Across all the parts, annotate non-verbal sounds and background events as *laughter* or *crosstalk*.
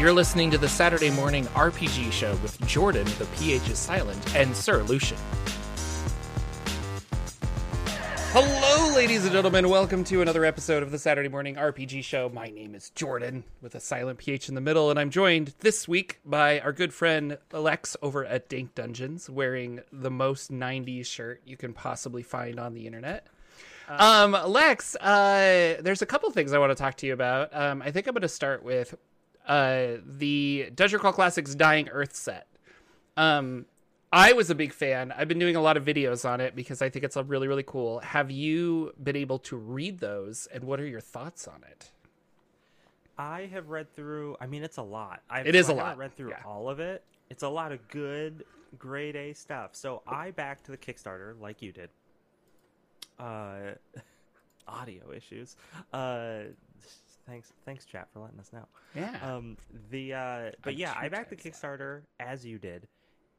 You're listening to the Saturday Morning RPG Show with Jordan, the PH is silent, and Sir Lucien. Hello, ladies and gentlemen. Welcome to another episode of the Saturday Morning RPG Show. My name is Jordan with a silent PH in the middle, and I'm joined this week by our good friend Alex over at Dank Dungeons, wearing the most 90s shirt you can possibly find on the internet. Um, Lex, uh, there's a couple things I want to talk to you about. Um, I think I'm going to start with uh, the Dungeon Crawl Classics Dying Earth set. Um, I was a big fan. I've been doing a lot of videos on it because I think it's a really, really cool. Have you been able to read those, and what are your thoughts on it? I have read through. I mean, it's a lot. I've, It is I a lot, Read through yeah. all of it. It's a lot of good, grade A stuff. So I backed the Kickstarter like you did. Uh, *laughs* audio issues. Uh, thanks, thanks, chat, for letting us know. Yeah. Um, the uh, but I'm yeah, I backed the Kickstarter as you did,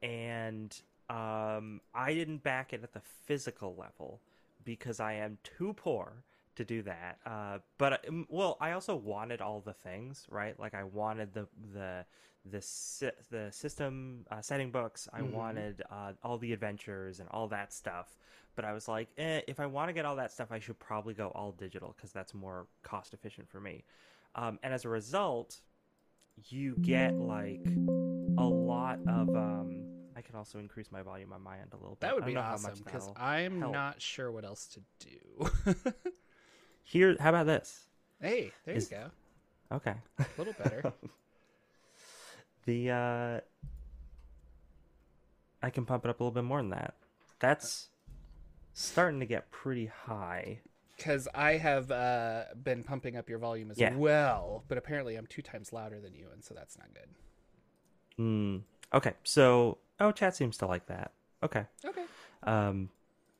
and um, I didn't back it at the physical level because I am too poor to do that. Uh, but um, well, I also wanted all the things, right? Like I wanted the the the the system uh, setting books. I Mhm. wanted uh, all the adventures and all that stuff. But I was like, eh, if I want to get all that stuff, I should probably go all digital because that's more cost efficient for me. Um, and as a result, you get like a lot of. Um, I can also increase my volume on my end a little bit. that would be how awesome because I'm help. not sure what else to do. *laughs* Here, how about this? hey, there Is- you go. Okay. A little better. *laughs* the uh I can pump it up a little bit more than that. That's starting to get pretty high. Because I have uh, been pumping up your volume as Yeah. well, but apparently I'm two times louder than you, and so that's not good. Hmm. Okay. So, oh, chat seems to like that. Okay. Okay. Um,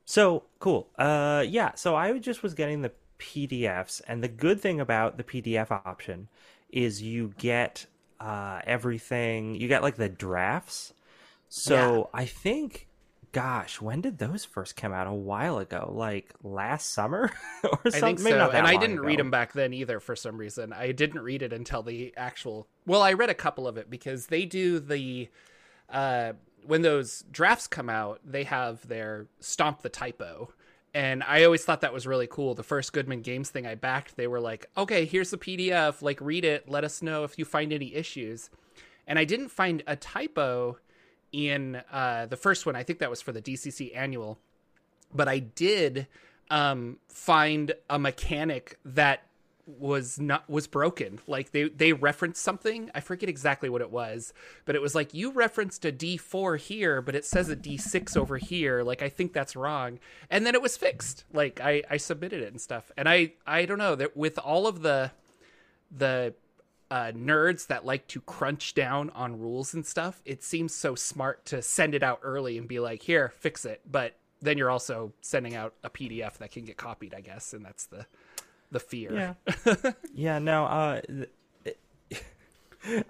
so cool. Uh, yeah. So I just was getting the PDFs, and the good thing about the PDF option is you get uh everything. You get like the drafts. So I think, gosh, when did those first come out? A while ago, like last summer *laughs* or something. I think so, and I didn't read them back then either for some reason. I didn't read it until the actual. Well, I read a couple of it because they do the uh, when those drafts come out, they have their stomp the typo. And I always thought that was really cool. The first Goodman Games thing I backed, they were like, "Okay, here's the PDF. Like, read it. Let us know if you find any issues." And I didn't find a typo in uh, the first one. I think that was for the DCC annual but I did um, find a mechanic that was not was broken. Like they they referenced something. I forget exactly what it was, but it was like you referenced a D four here, but it says a D six over here. Like I think that's wrong, and then it was fixed. Like I I submitted it and stuff, and I I don't know that with all of the the uh, nerds that like to crunch down on rules and stuff, it seems so smart to send it out early and be like, here, fix it. But then you're also sending out a PDF that can get copied, I guess, and that's the the fear. Yeah. *laughs* yeah, no, uh th- *laughs*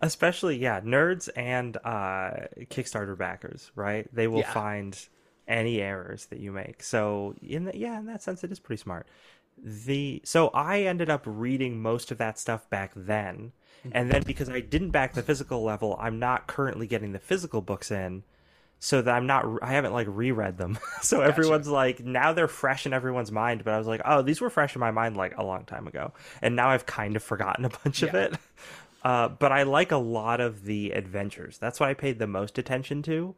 especially yeah, nerds and uh Kickstarter backers, right? They will Yeah. find any errors that you make. So in the, yeah, in that sense it is pretty smart. The so I ended up reading most of that stuff back then. And then because I didn't back the physical level, I'm not currently getting the physical books in so that I'm not I haven't like reread them. *laughs* so everyone's like now they're fresh in everyone's mind, but I was like, "Oh, these were fresh in my mind like a long time ago." And now I've kind of forgotten a bunch of it. *laughs* Uh, but I like a lot of the adventures. That's what I paid the most attention to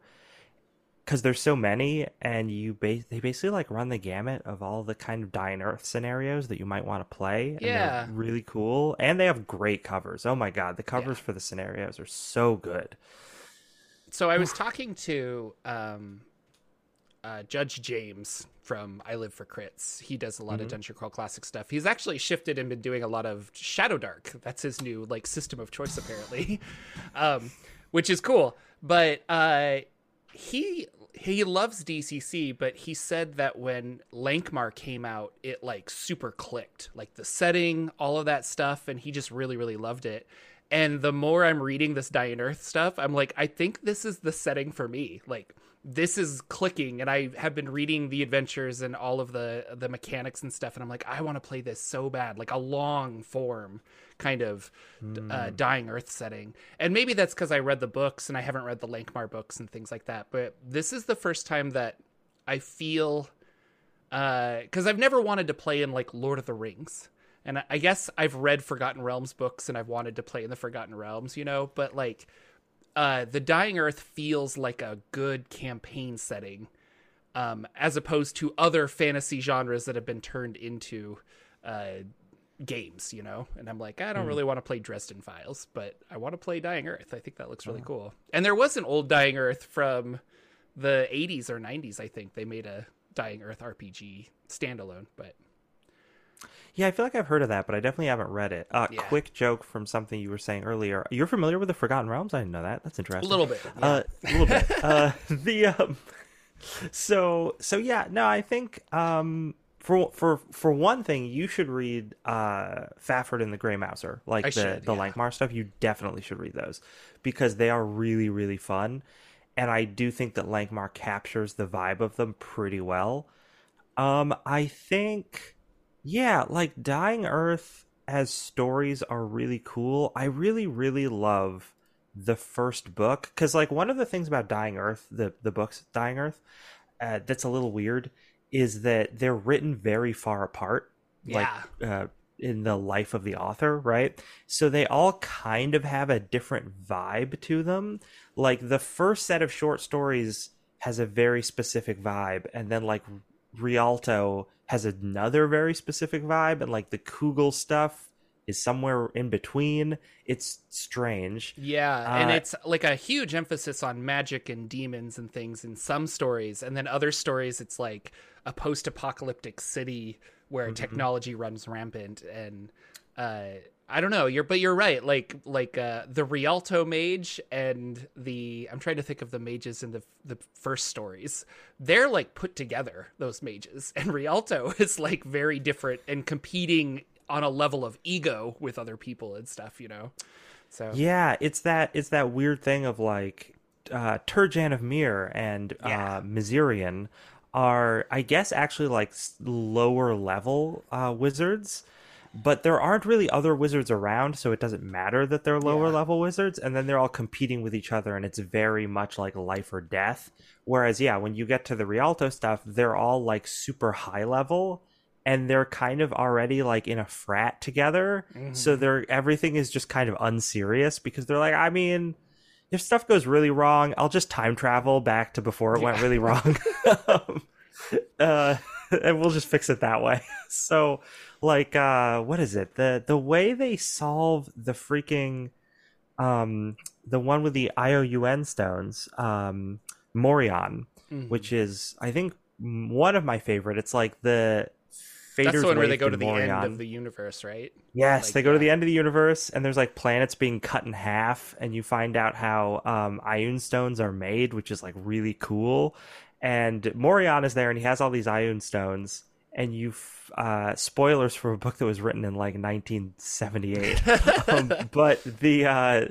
cuz there's so many and you ba- they basically like run the gamut of all the kind of dying earth scenarios that you might want to play Yeah. really cool and they have great covers. Oh my god, the covers for the scenarios are so good. So I was talking to um, uh, Judge James from I Live for Crits. He does a lot of Dungeon Crawl Classic stuff. He's actually shifted and been doing a lot of Shadow Dark. That's his new like system of choice apparently, *laughs* um, which is cool. But uh, he he loves DCC, but he said that when Lankhmar came out, it like super clicked, like the setting, all of that stuff, and he just really really loved it. And the more I'm reading this Dying Earth stuff, I'm like, I think this is the setting for me. Like this is clicking and I have been reading the adventures and all of the the mechanics and stuff and I'm like I want to play this so bad like a long form kind of mm. uh, hmm. dying earth setting and maybe that's because I read the books and I haven't read the Lankhmar books and things like that but this is the first time that I feel because uh, I've never wanted to play in like Lord of the Rings and I guess I've read Forgotten Realms books and I've wanted to play in the Forgotten Realms you know but like uh, the Dying Earth feels like a good campaign setting, um, as opposed to other fantasy genres that have been turned into uh, games. You know, and I'm like, I don't mm. really want to play Dresden Files, but I want to play Dying Earth. I think that looks really oh. cool. And there was an old Dying Earth from the 80s or 90s. I think they made a Dying Earth RPG standalone, but yeah, I feel like I've heard of that, but I definitely haven't read it. Uh, yeah. Quick joke from something you were saying earlier. You're familiar with the Forgotten Realms? I didn't know that. That's interesting. A little bit. Uh, yeah. Uh, a little bit. *laughs* Uh, *laughs* the um, so so yeah. No, I think um, for for for one thing, you should read uh, Fafhrd and the Grey Mouser, like I the should, the yeah. Lankhmar stuff. You definitely should read those because they are really really fun, and I do think that Lankhmar captures the vibe of them pretty well. Um, I think yeah, like Dying Earth as stories are really cool. I really, really love the first book because, like, one of the things about Dying Earth, the the books Dying Earth, uh, that's a little weird is that they're written very far apart. Yeah. Like, uh, in the life of the author, right? So they all kind of have a different vibe to them. Like the first set of short stories has a very specific vibe, and then like Rhialto has another very specific vibe, and like the Cugel stuff is somewhere in between. It's strange. Yeah, uh, and it's like a huge emphasis on magic and demons and things in some stories, and then other stories it's like a post-apocalyptic city where mm-hmm. technology runs rampant and uh I don't know. You're but you're right. Like like uh, the Rhialto mage and the I'm trying to think of the mages in the the first stories. They're like put together those mages, and Rhialto *laughs* is like very different and competing on a level of ego with other people and stuff. You know. So yeah, it's that it's that weird thing of like uh, Turjan of Miir and yeah. uh, Mazirian are I guess actually like lower level uh, wizards but there aren't really other wizards around, so it doesn't matter that they're lower yeah. level wizards, and then they're all competing with each other, and it's very much like life or death. Whereas, yeah, when you get to the Rhialto stuff, they're all like super high level, and they're kind of already like in a frat together, mm-hmm. so they're everything is just kind of unserious because they're like, I mean, if stuff goes really wrong, I'll just time travel back to before it yeah. went really wrong. *laughs* *laughs* um, uh, *laughs* and we'll just fix it that way. *laughs* So like uh what is it the the way they solve the freaking um the one with the IOUN stones um Morreion mm-hmm. which is I think one of my favorite it's like the Fader's That's the one where they go to the Morreion. end of the universe, right? Yes, like, they go yeah. to the end of the universe, and there's like planets being cut in half, and you find out how um, Ioun stones are made, which is like really cool. And Morreion is there, and he has all these Ioun stones, and you uh, spoilers for a book that was written in like 1978 *laughs* um, but the uh,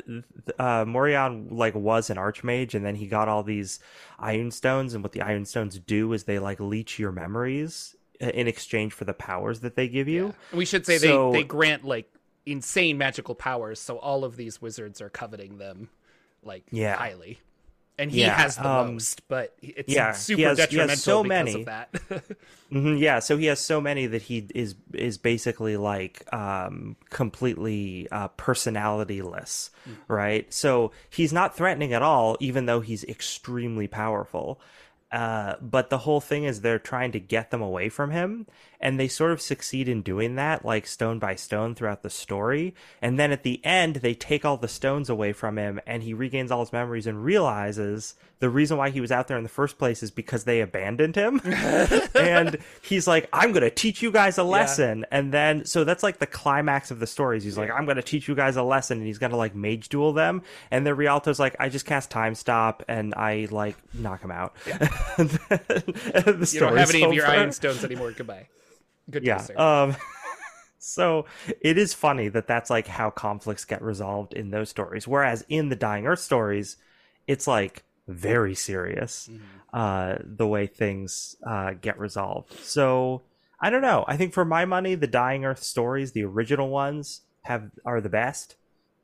uh, Morreion like was an archmage and then he got all these Ioun stones and what the Ioun stones do is they like leech your memories in exchange for the powers that they give you yeah. we should say so, they, they grant like insane magical powers so all of these wizards are coveting them like yeah. highly and he yeah, has the um, most, but it's yeah, super has, detrimental so because many. of that. *laughs* mm-hmm, yeah, so he has so many that he is is basically like um, completely uh, personalityless, mm-hmm. right? So he's not threatening at all, even though he's extremely powerful. Uh, but the whole thing is they're trying to get them away from him, and they sort of succeed in doing that, like stone by stone throughout the story. And then at the end, they take all the stones away from him, and he regains all his memories and realizes the reason why he was out there in the first place is because they abandoned him. *laughs* and he's like, I'm going to teach you guys a lesson. Yeah. And then, so that's like the climax of the stories. He's like, I'm going to teach you guys a lesson. And he's going to like mage duel them. And then Rhialto's like, I just cast time stop and I like knock him out. Yeah. *laughs* *laughs* the you don't have any of your Ioun stones anymore. Goodbye. Good yeah. Um, *laughs* so it is funny that that's like how conflicts get resolved in those stories. Whereas in the Dying Earth stories, it's like very serious Mhm. uh, the way things uh, get resolved. So I don't know. I think for my money, the Dying Earth stories, the original ones, have are the best.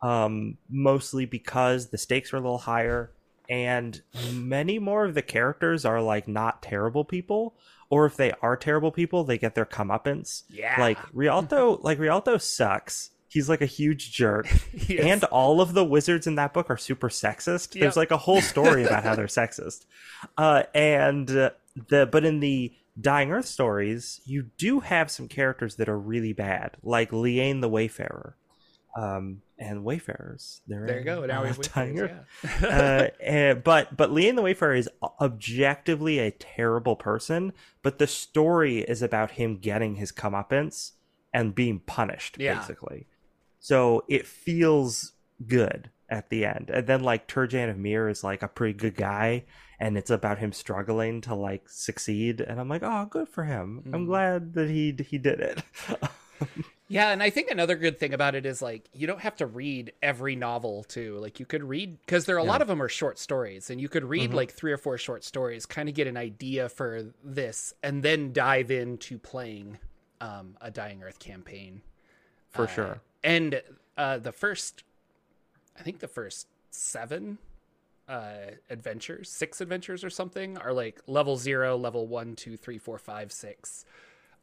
Um, mostly because the stakes are a little higher, and many more of the characters are like not terrible people, or if they are terrible people, they get their comeuppance. Yeah. Like Rhialto, *laughs* like Rhialto sucks. He's like a huge jerk *laughs* Yes. and all of the wizards in that book are super sexist. Yep. There's like a whole story about how *laughs* they're sexist. Uh, and uh, the but in the Dying Earth stories, you do have some characters that are really bad, like Liane the Wayfarer, um, and Wayfarers. They're there you go. Now we have *laughs* Earth. yeah. uh, *laughs* and, but but Liane the Wayfarer is objectively a terrible person, but the story is about him getting his comeuppance and being punished, Yeah. basically. So it feels good at the end. And then like Turjan of Miir is like a pretty good guy and it's about him struggling to like succeed and I'm like, "Oh, good for him. I'm Mhm. glad that he he did it." *laughs* Yeah, and I think another good thing about it is like you don't have to read every novel too. Like you could read because there are a lot of them are short stories, and you could read Mhm. like three or four short stories, kind of get an idea for this, and then dive into playing um, a Dying Earth campaign for Uh, sure. And uh, the first, I think the first seven uh, adventures, six adventures or something, are like level zero, level one, two, three, four, five, six.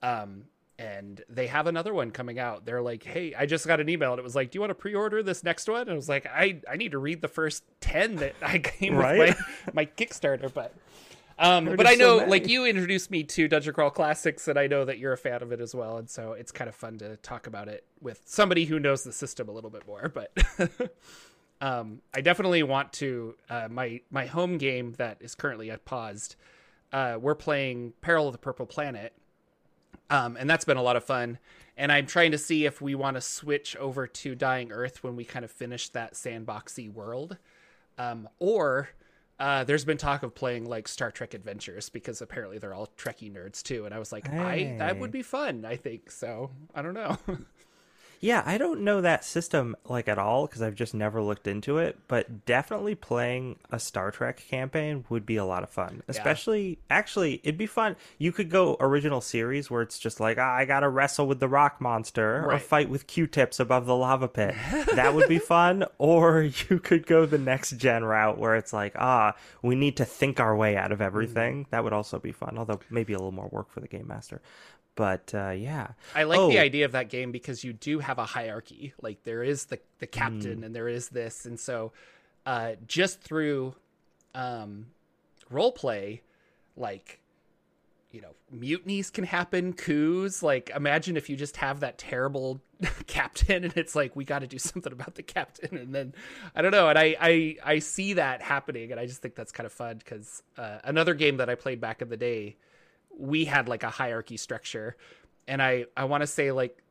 Um, and they have another one coming out. They're like, "Hey, I just got an email, and it was like, do you want to pre-order this next one?" And I was like, "I I need to read the first ten that I *laughs* came Right? with my my Kickstarter." But um, but I just so know, like you introduced me to Dungeon Crawl Classics, and I know that you're a fan of it as well, and so it's kind of fun to talk about it with somebody who knows the system a little bit more. But *laughs* um, I definitely want to uh, my my home game that is currently paused. Uh, we're playing Peril on the Purple Planet, um, and that's been a lot of fun. And I'm trying to see if we want to switch over to Dying Earth when we kind of finish that sandboxy world, um, or uh, there's been talk of playing like Star Trek Adventures because apparently they're all Trekkie nerds too. And I was like, I that would be fun. I think so. I don't know. *laughs* Yeah, I don't know that system like at all because I've just never looked into it, but definitely playing a Star Trek campaign would be a lot of fun. Especially actually, it'd be fun. You could go original series where it's just like, ah, I got to wrestle with the rock monster or fight with Q-tips above the lava pit. *laughs* that would be fun, or *laughs* you could go the next gen route where it's like, ah, we need to think our way out of everything. That would also be fun, although maybe a little more work for the game master. But uh, yeah. I like the Oh. idea of that game because you do have a hierarchy. Like there is the the captain and there is this, and so uh, just through um, role play, like you know, mutinies can happen, coups. Like imagine if you just have that terrible *laughs* captain, and it's like we got to do something about the captain, and then I don't know, and I I I see that happening, and I just think that's kind of fun because uh, another game that I played back in the day we had like a hierarchy structure. And i i want to say like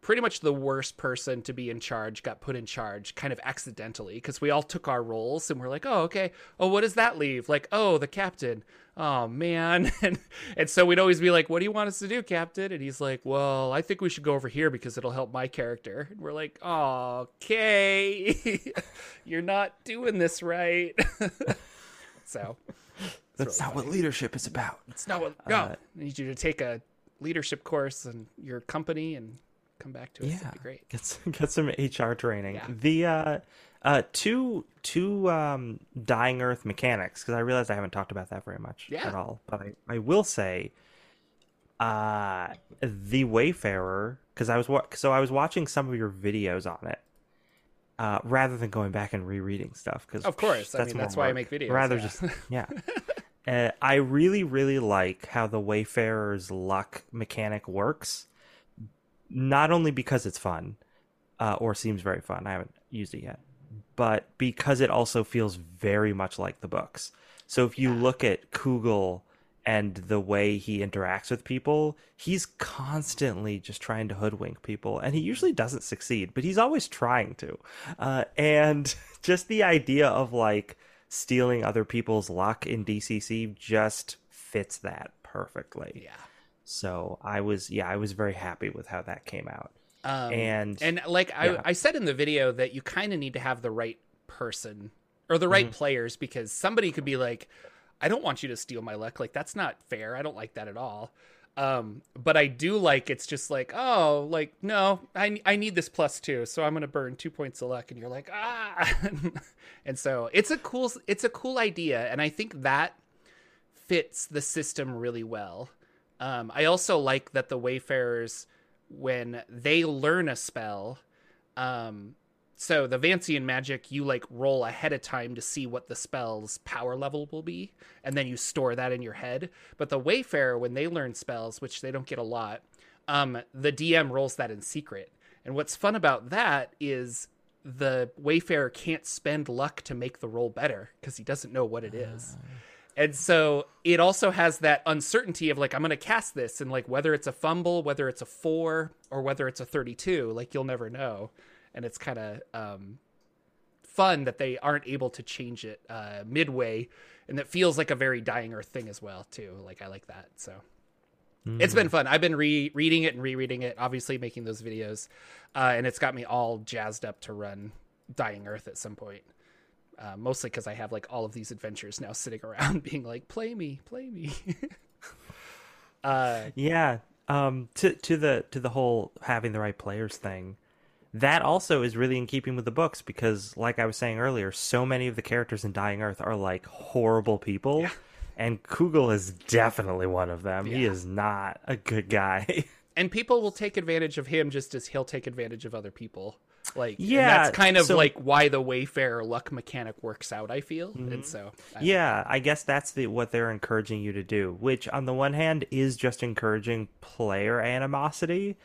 pretty much the worst person to be in charge got put in charge kind of accidentally because we all took our roles and we're like oh okay. Oh what does that leave? Like oh the captain. Oh man. *laughs* And and so we'd always be like what do you want us to do captain? And he's like well i think we should go over here because it'll help my character. And we're like oh, okay. *laughs* You're not doing this right. *laughs* So That's really not funny. what leadership is about. It's not what. No, Uh, I need you to take a leadership course in your company and come back to us. Yeah, That'd be great. Get some, *laughs* get some HR training. Yeah. The uh, uh, two two um, dying Earth mechanics because I realized I haven't talked about that very much Yeah. at all. But I, I will say, uh, the Wayfarer because I was wa- so I was watching some of your videos on it. Uh, rather than going back and rereading stuff, because Of course. I mean, that's why I make videos, Rather yeah. just yeah. *laughs* Uh, I really, really like how the Wayfarer's luck mechanic works. Not only because it's fun, uh, or seems very fun. I haven't used it yet, but because it also feels very much like the books. So if you look at Cugel and the way he interacts with people, he's constantly just trying to hoodwink people, and he usually doesn't succeed, but he's always trying to. Uh, and *laughs* just the idea of like stealing other people's luck in DCC just fits that perfectly. yeah. So I was, yeah, I was very happy with how that came out. Um, And- and like I. I said in the video that you kind of need to have the right person or the right Mm-hmm. players because somebody could be like, I don't want you to steal my luck. Like that's not fair. I don't like that at all. Um, but I do like it's just like, oh, like no, I I need this plus two, so I'm gonna burn two points of luck, and you're like, ah, *laughs* and so it's a cool it's a cool idea, and I think that fits the system really well. Um, I also like that the Wayfarers, when they learn a spell, um, so the Vancian magic, you like roll ahead of time to see what the spell's power level will be, and then you store that in your head. But the Wayfarer, when they learn spells, which they don't get a lot, um, the DM rolls that in secret. And what's fun about that is the Wayfarer can't spend luck to make the roll better because he doesn't know what it is. And so it also has that uncertainty of like, I'm going to cast this, and like whether it's a fumble, whether it's a four, or whether it's a 32, like you'll never know. And it's kind of um, fun that they aren't able to change it uh, midway. And that feels like a very Dying Earth thing as well, too. Like, I like that. So it's been fun. I've been re reading it and rereading it, obviously making those videos. Uh, and it's got me all jazzed up to run Dying Earth at some point. Uh, mostly because I have like all of these adventures now sitting *laughs* around being like, play me, play me. *laughs* uh, Yeah. Um, to to the to the whole having the right players thing, that also is really in keeping with the books because, like I was saying earlier, so many of the characters in Dying Earth are like horrible people, and Cugel is definitely one of them. He is not a good guy. *laughs* and people will take advantage of him just as he'll take advantage of other people. Like, Yeah, that's kind of so- like why the Wayfarer luck mechanic works out. I feel, mm-hmm. and so I- yeah, I guess that's the what they're encouraging you to do, which on the one hand is just encouraging player animosity,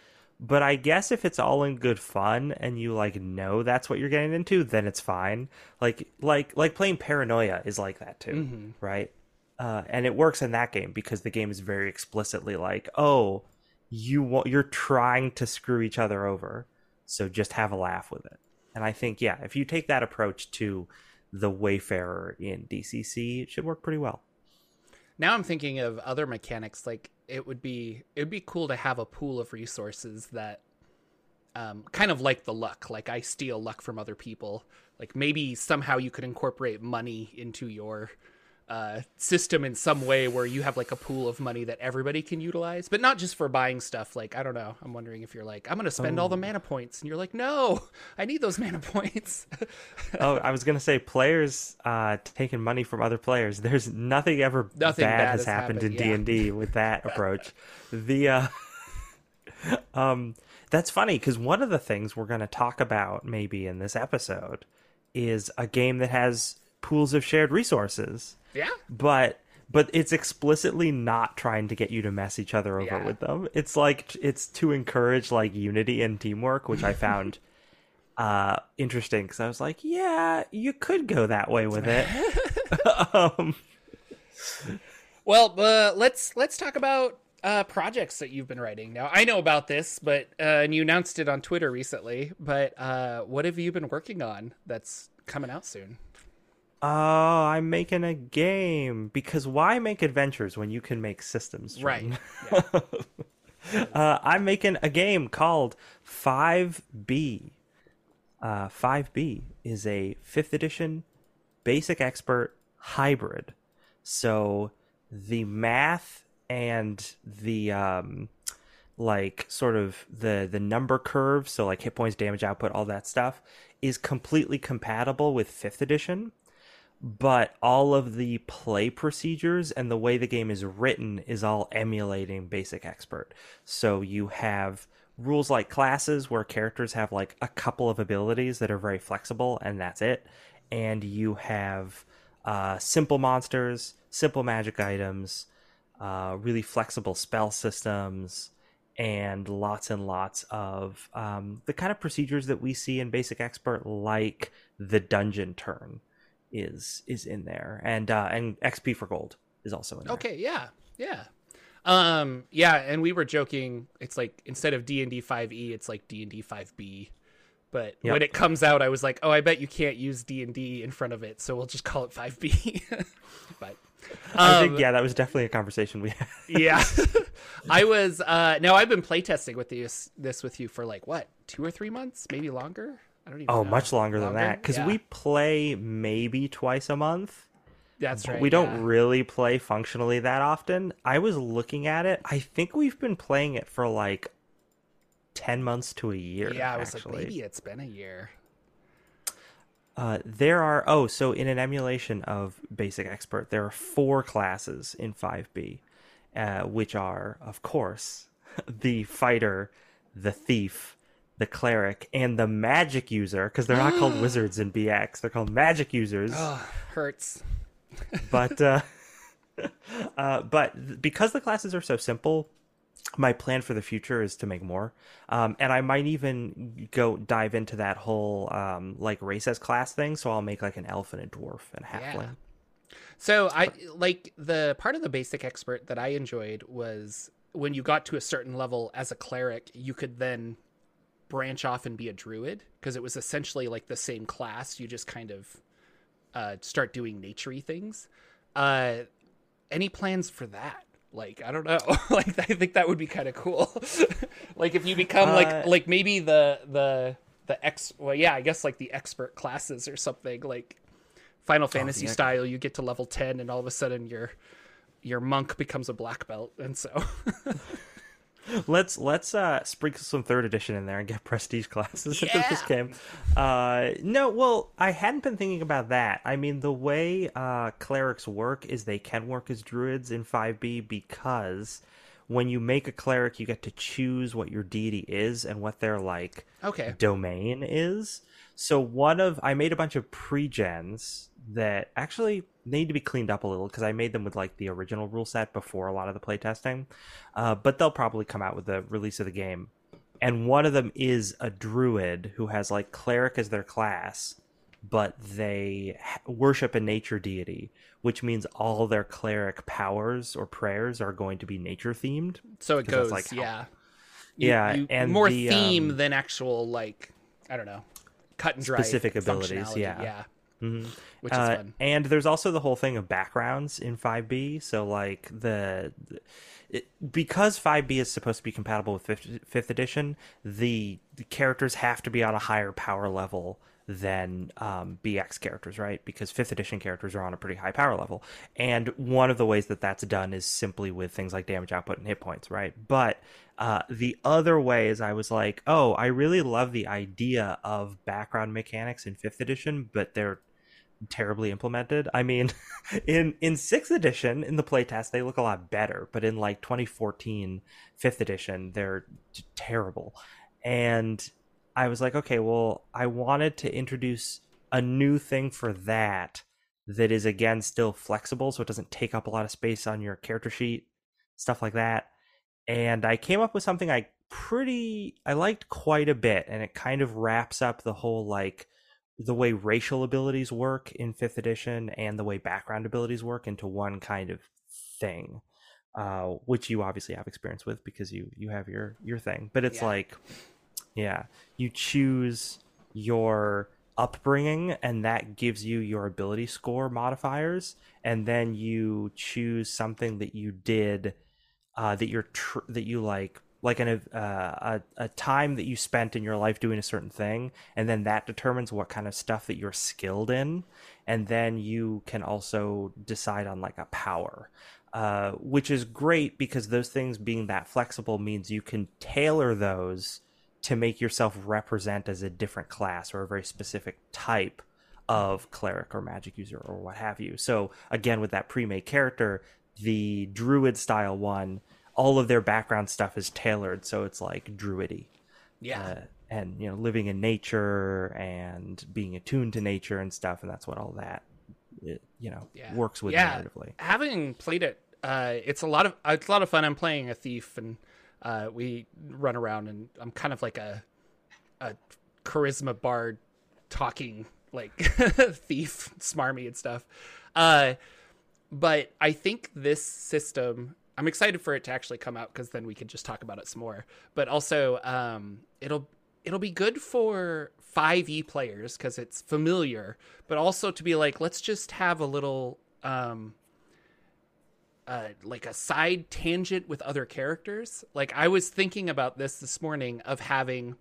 but I guess if it's all in good fun and you like know that's what you're getting into, then it's fine. Like like like playing Paranoia is like that too, right? Uh, and it works in that game because the game is very explicitly like, oh, you want you're trying to screw each other over, so just have a laugh with it. And I think yeah, if you take that approach to the Wayfarer in DCC, it should work pretty well. Now I'm thinking of other mechanics. Like it would be it would be cool to have a pool of resources that um, kind of like the luck. Like I steal luck from other people. Like maybe somehow you could incorporate money into your uh, system in some way where you have like a pool of money that everybody can utilize, but not just for buying stuff. Like I don't know. I'm wondering if you're like I'm going to spend all the mana points, and you're like, no, *laughs* I need those mana points. *laughs* oh, I was gonna say players uh, taking money from other players. There's nothing ever Nothing bad, bad has has happened, happened, in D&D with that *laughs* approach. the uh, um, that's funny because one of the things we're gonna talk about maybe in this episode is a game that has pools of shared resources, yeah. but but it's explicitly not trying to get you to mess each other over Yeah. with them. It's like it's to encourage like unity and teamwork, which I found *laughs* uh interesting because I was like, yeah, you could go that way with it. *laughs* *laughs* um, Well, uh, let's let's talk about uh, projects that you've been writing. Now, I know about this, but uh, and you announced it on Twitter recently. But uh, what have you been working on that's coming out soon? Oh, I'm making a game because why make adventures when you can make systems? Right. *laughs* Yeah. Uh, I'm making a game called 5B. Uh, 5B is a fifth edition basic expert hybrid. So the math and the um, like sort of the the number curve, so like hit points, damage output, all that stuff, is completely compatible with fifth edition but all of the play procedures and the way the game is written is all emulating basic expert. So you have rules like classes where characters have like a couple of abilities that are very flexible and that's it. And you have uh, simple monsters simple magic items uh, really flexible spell systems and lots and lots of um, the kind of procedures that we see in basic expert like the dungeon turn is is in there and uh and xp for gold is also in there Okay. Yeah. Yeah. Um. Yeah. And we were joking. It's like instead of D and D five E, it's like D and D five B. But Yep. when it comes out, I was like, oh, I bet you can't use D and D in front of it, so we'll just call it five B. *laughs* but i um, think yeah that was definitely a conversation we had *laughs* yeah *laughs* i was uh now i've been playtesting with this this with you for like what two or three months maybe longer I don't even. Oh, know. much longer, than that because Yeah. we play maybe twice a month. That's right. we don't really play functionally that often. I was looking at it. I think we've been playing it for like ten months to a year. Yeah, I was actually. like, maybe it's been a year. Uh, there are oh, so in an emulation of Basic Expert, there are four classes in 5B, uh, which are, of course, *laughs* the fighter, the thief, the cleric, and the magic user. Because they're not called *gasps* wizards in BX; they're called magic users. Oh, hurts. but uh, *laughs* *laughs* uh, but because the classes are so simple, my plan for the future is to make more, um, and I might even go dive into that whole um, like race as class thing. So I'll make like an elf and a dwarf and a halfling. Yeah. So I like the part of the basic expert that I enjoyed was when you got to a certain level as a cleric, you could then branch off and be a druid because it was essentially like the same class. You just kind of uh, start doing naturey things. Uh, any plans for that? Like I don't know. *laughs* like I think that would be kind of cool. *laughs* like if you become Uh, like like maybe the the the ex well yeah I guess like the expert classes or something like Final Fantasy yeah. style. You get to level ten and all of a sudden your your monk becomes a black belt and so *laughs* Let's let's uh, sprinkle some third edition in there and get *laughs* prestige classes into this Yeah. game. Uh, no, well, I hadn't been thinking about that. I mean, the way uh, clerics work is they can work as druids in 5B because when you make a cleric, you get to choose what your deity is and what their like okay domain is. So one of I made a bunch of pre-gens that actually need to be cleaned up a little because I made them with like the original rule set before a lot of the playtesting. Uh, but they'll probably come out with the release of the game. And one of them is a druid who has like cleric as their class, but they worship a nature deity, which means all their cleric powers or prayers are going to be nature themed. so it goes like yeah Yeah, and more the, theme um, than actual like I don't know cut and dry Specific abilities, yeah. yeah Mhm. which is Uh, fun And there's also the whole thing of backgrounds in 5B. So like the, it, because 5B is supposed to be compatible with fifth, fifth edition, the, the characters have to be on a higher power level than um, BX characters, right? Because fifth edition characters are on a pretty high power level, and one of the ways that that's done is simply with things like damage output and hit points, right? But uh, the other way is I was like, oh, I really love the idea of background mechanics in fifth edition, but they're terribly implemented. I mean, *laughs* in in sixth edition in the playtest they look a lot better, but in like 2014 fifth edition they're t- terrible. And I was like, okay, well, I wanted to introduce a new thing for that that is again still flexible, so it doesn't take up a lot of space on your character sheet, stuff like that. And I came up with something I pretty I liked quite a bit, and it kind of wraps up the whole like the way racial abilities work in fifth edition and the way background abilities work into one kind of thing uh, which you obviously have experience with because you you have your your thing but it's Yeah. like yeah you choose your upbringing and that gives you your ability score modifiers and then you choose something that you did uh, that you're tr- that you like like an uh, a a time that you spent in your life doing a certain thing, and then that determines what kind of stuff that you're skilled in, and then you can also decide on like a power, uh, which is great because those things being that flexible means you can tailor those to make yourself represent as a different class or a very specific type of cleric or magic user or what have you. So again, with that pre-made character, the druid style one, all of their background stuff is tailored, so it's like druidy, yeah uh, and you know, living in nature and being attuned to nature and stuff, and that's what all that, it, you know, Yeah. works with Yeah. narratively. having played it uh it's a lot of it's a lot of fun i'm playing a thief and uh we run around and i'm kind of like a a charisma bard talking like *laughs* thief smarmy and stuff uh but i think this system i'm excited for it to actually come out because then we can just talk about it some more but also um it'll it'll be good for 5e players because it's familiar but also to be like let's just have a little um uh, like a side tangent with other characters. Like I was thinking about this this morning of having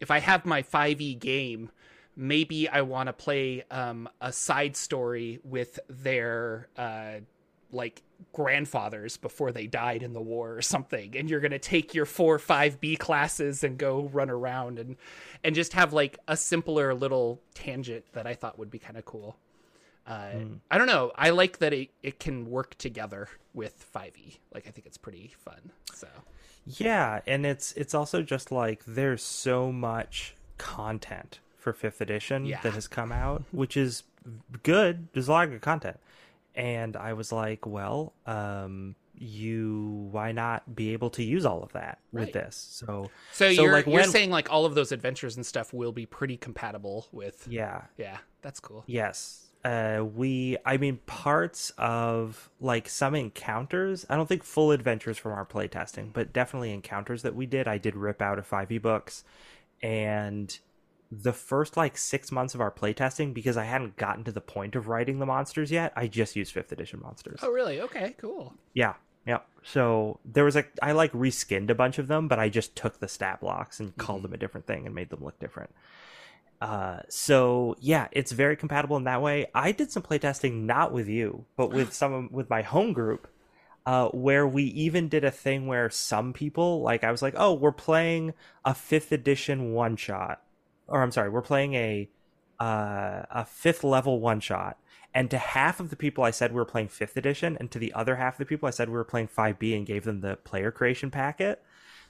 if I have my 5e game, maybe I want to play um, a side story with their uh, like grandfathers before they died in the war or something and you're going to take your 4 5b classes and go run around and and just have like a simpler little tangent that I thought would be kind of cool. Uh, mm. I don't know. I like that it, it can work together with 5e. Like I think it's pretty fun. So yeah, and it's it's also just like there's so much content for fifth edition yeah. that has come out, which is good. There's a lot of good content, and I was like, well, um, you why not be able to use all of that right. with this? So, so, so you're like you're saying like all of those adventures and stuff will be pretty compatible with. Yeah, yeah, that's cool. Yes, uh, we i mean parts of like some encounters i don't think full adventures from our playtesting but definitely encounters that we did i did rip out of 5e books and the first like six months of our playtesting because i hadn't gotten to the point of writing the monsters yet i just used fifth edition monsters. Oh really? Okay cool. Yeah yeah. So there was like I like reskinned a bunch of them but i just took the stat blocks and mm-hmm. called them a different thing and made them look different. Uh, so yeah, it's very compatible in that way. I did some playtesting not with you, but with *gasps* some with my home group, uh, where we even did a thing where some people like I was like, oh, we're playing a fifth edition one shot, or I'm sorry, we're playing a uh, a fifth level one shot. And to half of the people, I said we were playing fifth edition, and to the other half of the people, I said we were playing 5B and gave them the player creation packet.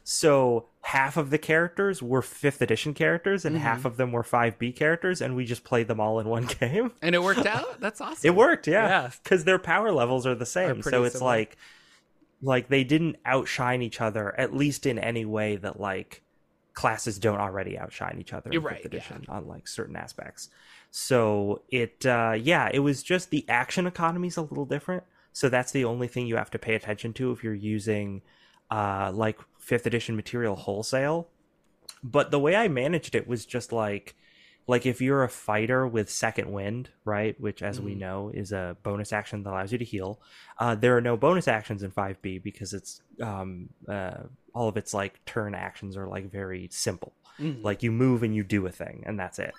So half of the characters were fifth edition characters and mm-hmm. half of them were 5B characters, and we just played them all in one *laughs* game. And it worked out? That's *laughs* awesome. It worked, yeah. Because yeah. their power levels are the same. Are so it's similar. like like they didn't outshine each other, at least in any way that like classes don't already outshine each other You're in fifth right, edition yeah. on like certain aspects. So it uh yeah, it was just the action economy is a little different. So that's the only thing you have to pay attention to if you're using uh, like fifth edition material wholesale. But the way I managed it was just like like if you're a fighter with second wind, right, which as mm. we know is a bonus action that allows you to heal. Uh, there are no bonus actions in 5B because it's um, uh, all of its like turn actions are like very simple. Mm. Like you move and you do a thing, and that's it.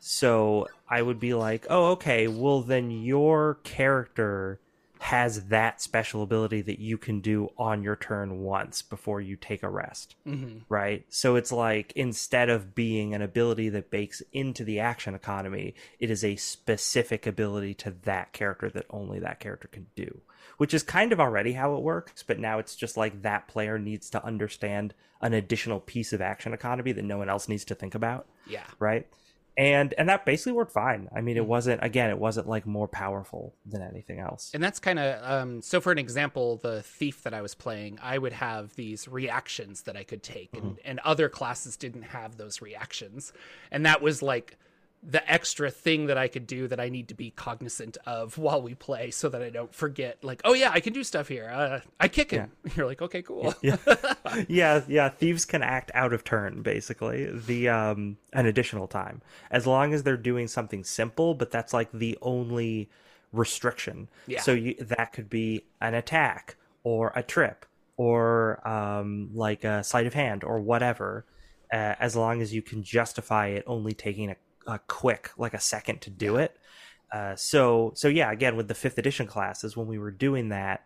So I would be like, oh, okay, well then your character has that special ability that you can do on your turn once before you take a rest. Mm-hmm. Right? So it's like instead of being an ability that bakes into the action economy, it is a specific ability to that character that only that character can do. Which is kind of already how it works, but now it's just like that player needs to understand an additional piece of action economy that no one else needs to think about. Yeah. Right? And and that basically worked fine i mean it hmm. wasn't again it wasn't like more powerful than anything else and that's kind of um so for an example the thief that i was playing i would have these reactions that i could take mm-hmm. and and other classes didn't have those reactions and that was like the extra thing that I could do that I need to be cognizant of while we play so that I don't forget like oh yeah I can do stuff here uh, I kick him yeah. *laughs* you're like okay cool yeah. *laughs* yeah yeah thieves can act out of turn basically the um an additional time as long as they're doing something simple but that's like the only restriction yeah. so you, that could be an attack or a trip or um like a sleight of hand or whatever uh, as long as you can justify it only taking a uh, quick, like a second to do it. Uh, so so yeah, again with the fifth edition classes, when we were doing that,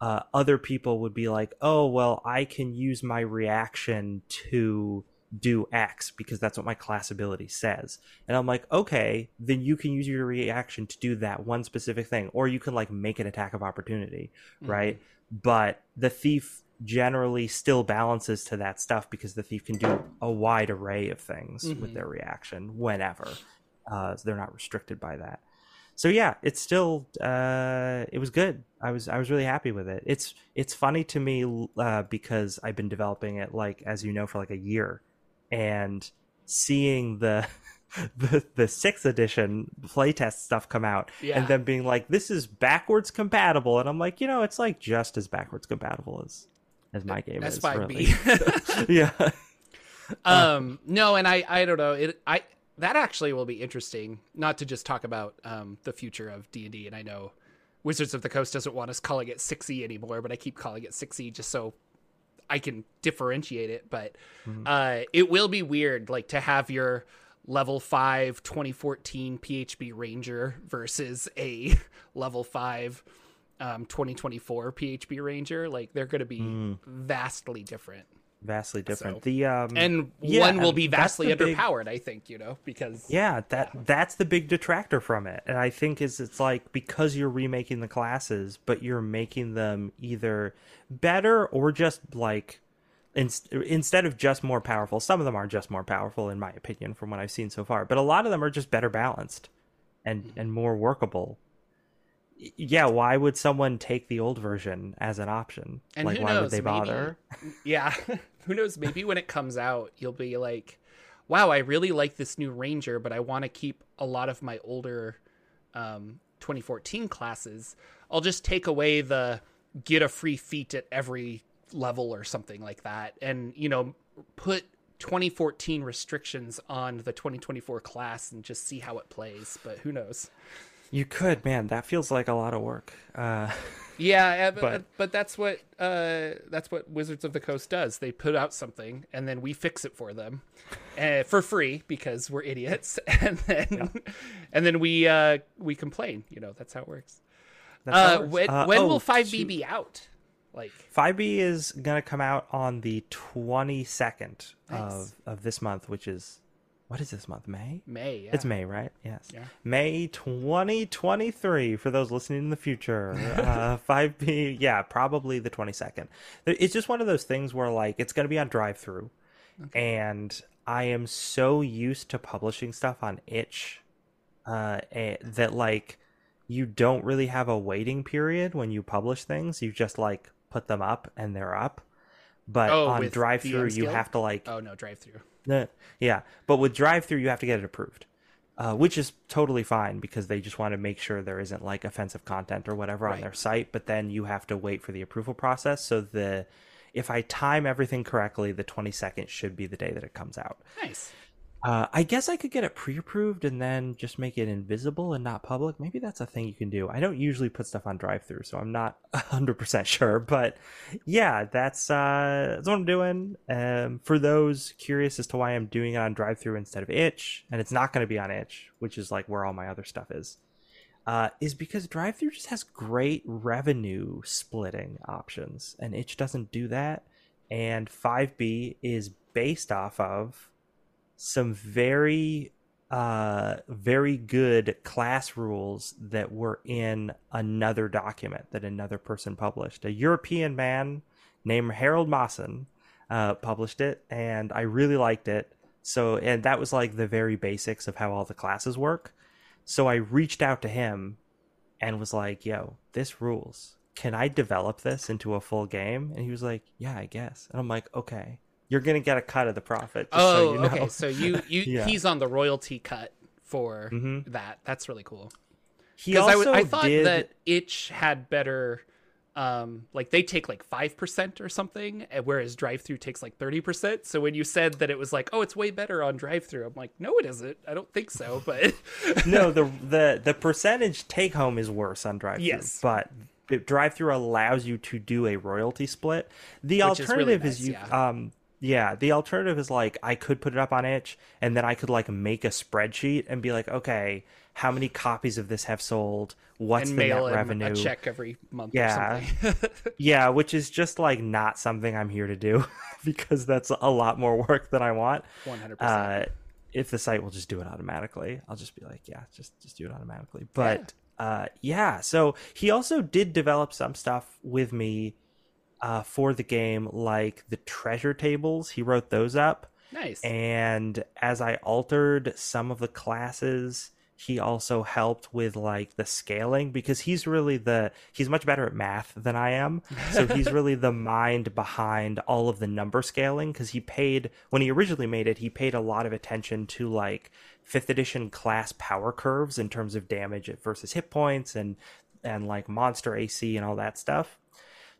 uh, other people would be like, "Oh well, I can use my reaction to do X because that's what my class ability says," and I'm like, "Okay, then you can use your reaction to do that one specific thing, or you can like make an attack of opportunity, mm-hmm. right?" But the thief generally still balances to that stuff because the thief can do a wide array of things mm-hmm. with their reaction whenever. Uh, so they're not restricted by that. So yeah, it's still uh, it was good. I was I was really happy with it. It's it's funny to me uh, because I've been developing it like as you know for like a year, and seeing the *laughs* the the sixth edition playtest stuff come out yeah. and then being like this is backwards compatible and i'm like you know it's like just as backwards compatible as as my game That's is. 5B. Really. *laughs* *laughs* yeah. Um no, and I I don't know. It I that actually will be interesting not to just talk about um the future of D&D and I know Wizards of the Coast doesn't want us calling it 6e anymore, but I keep calling it 6e just so I can differentiate it, but uh, it will be weird, like to have your level 5 2014 PHB Ranger versus a *laughs* level 5 um, 2024 PHB Ranger. Like they're going to be vastly different. vastly different. So- the um And yeah, one will be vastly the big- underpowered, I think, you know, because Yeah, that that's the big detractor from it. And I think is it's like because you're remaking the classes, but you're making them either better or just like in, instead of just more powerful. Some of them are just more powerful in my opinion from what I've seen so far, but a lot of them are just better balanced and and more workable. Yeah, why would someone take the old version as an option? And like who why knows? would they maybe- bother? *laughs* yeah, *laughs* who knows? Maybe when it comes out, you'll be like, "Wow, I really like this new Ranger, but I want to keep a lot of my older um, 2014 classes. I'll just take away the get a free feat at every level or something like that, and you know, put." 2014 restrictions on the 2024 class and just see how it plays but who knows You could, man. That feels like a lot of work. Uh Yeah, but, *laughs* But- but that's what uh, that's what Wizards of the Coast does. They put out something and then we fix it for them uh, for free because we're idiots, *laughs* and then and then we uh, we complain. You know, that's how it works. how Uh, it works. when Uh, when oh, will Five. B be out? Like 5B is gonna come out on the 22nd Nice. of of this month, which is what is this month? May? May? Yeah. It's May, right? Yes. Yeah. May 2023 for those listening in the future. *laughs* uh, 5 p. yeah, probably the 22nd. It's just one of those things where like it's going to be on drive through. And I am so used to publishing stuff on itch uh eh, that like you don't really have a waiting period when you publish things. You just like put them up and they're up. But Oh, on drive through you have to like Oh no, drive through. Yeah, but with drive through, you have to get it approved, uh, which is totally fine because they just want to make sure there isn't like offensive content or whatever on their site. But then you have to wait for the approval process. So the if I time everything correctly, the twenty second should be the day that it comes out. Nice. Uh, I guess I could get it pre-approved and then just make it invisible and not public. Maybe that's a thing you can do. I don't usually put stuff on drive-through, so I'm not *laughs* 100% sure. But yeah, that's uh, that's what I'm doing. Um, for those curious as to why I'm doing it on drive-through instead of itch, and it's not going to be on itch, which is like where all my other stuff is, uh, is because drive-through just has great revenue splitting options, and itch doesn't do that. And 5B is based off of some very uh very good class rules that were in another document that another person published. A european man named harold mawson uh published it and i really liked it. So and that was like the very basics of how all the classes work. So i reached out to him and was like yo this rules. Can i develop this into a full game? And he was like yeah i guess. And i'm like okay you're gonna get a cut of the profit just Oh, so you know. okay. So you *laughs* you Yeah. he's on the royalty cut for Mhm. that. That's really cool. He Because I, w- I thought did. that itch had better um like they take like 5% or something whereas drive through takes like 30% so when you said that it was like oh it's way better on drive through i'm like no it isn't i don't think so *laughs* but *laughs* no, the the the percentage take home is worse on drive through. Yes. but drive through allows you to do a royalty split. The Which is really alternative is, you yeah. um yeah, the alternative is like I could put it up on itch and then I could like make a spreadsheet and be like, okay, how many copies of this have sold? What's the net revenue? a check every month Yeah. or something *laughs* Yeah, which is just like not something I'm here to do *laughs* because that's a lot more work than I want. 100% Uh, if the site will just do it automatically, I'll just be like, yeah, just just do it automatically. But uh, yeah, so he also did develop some stuff with me uh, for the game, like the treasure tables. He wrote those up, nice and as I altered some of the classes, he also helped with like the scaling because he's really the he's much better at math than I am. So *laughs* he's really the mind behind all of the number scaling because he paid when he originally made it, he paid a lot of attention to like fifth edition class power curves in terms of damage versus hit points and and like monster AC and all that stuff.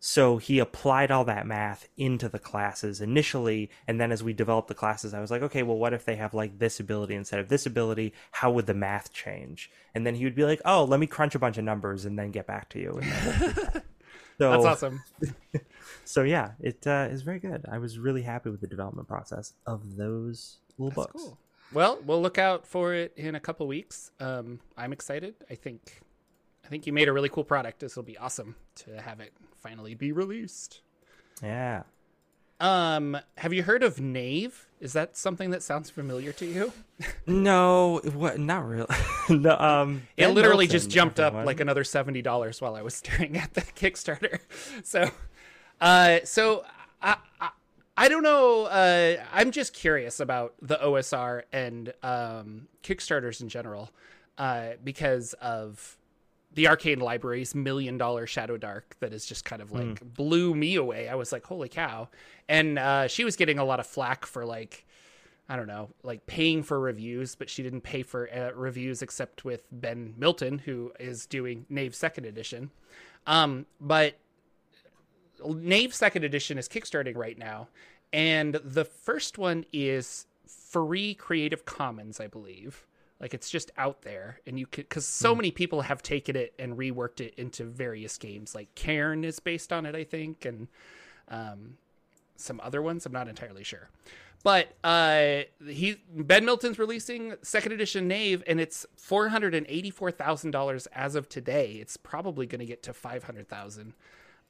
So he applied all that math into the classes initially, and then as we developed the classes, I was like, okay, well, what if they have like this ability instead of this ability? How would the math change? And then he would be like, oh, let me crunch a bunch of numbers and then get back to you. And then *laughs* So, That's awesome. *laughs* So yeah, it uh, is very good. I was really happy with the development process of those little That's books. cool. Well, we'll look out for it in a couple weeks. Um, I'm excited. I think, I think you made a really cool product. This will be awesome to have it finally be released. Yeah. Um, have you heard of Knave? Is that something that sounds familiar to you? *laughs* No, what? Not really. *laughs* no. Um. It Ben literally just jumped up like another seventy dollars while I was *laughs* staring at the Kickstarter. So, uh, so I, I, I don't know. Uh, I'm just curious about the OSR and um, Kickstarters in general, uh, because of the Arcane Library's million dollar Shadow Dark that is just kind of like blew me away. I was like, holy cow! And uh, she was getting a lot of flack for like. I don't know, like paying for reviews, but she didn't pay for uh, reviews except with Ben Milton, who is doing Knave Second Edition. Um, but Knave Second Edition is kickstarting right now, and the first one is free Creative Commons, I believe. Like it's just out there, and you could because so many people have taken it and reworked it into various games. Like Cairn is based on it, I think, and um, some other ones. I'm not entirely sure. But uh, he Ben Milton's releasing second edition Knave, and it's four hundred and eighty four thousand dollars as of today. It's probably going to get to five hundred thousand.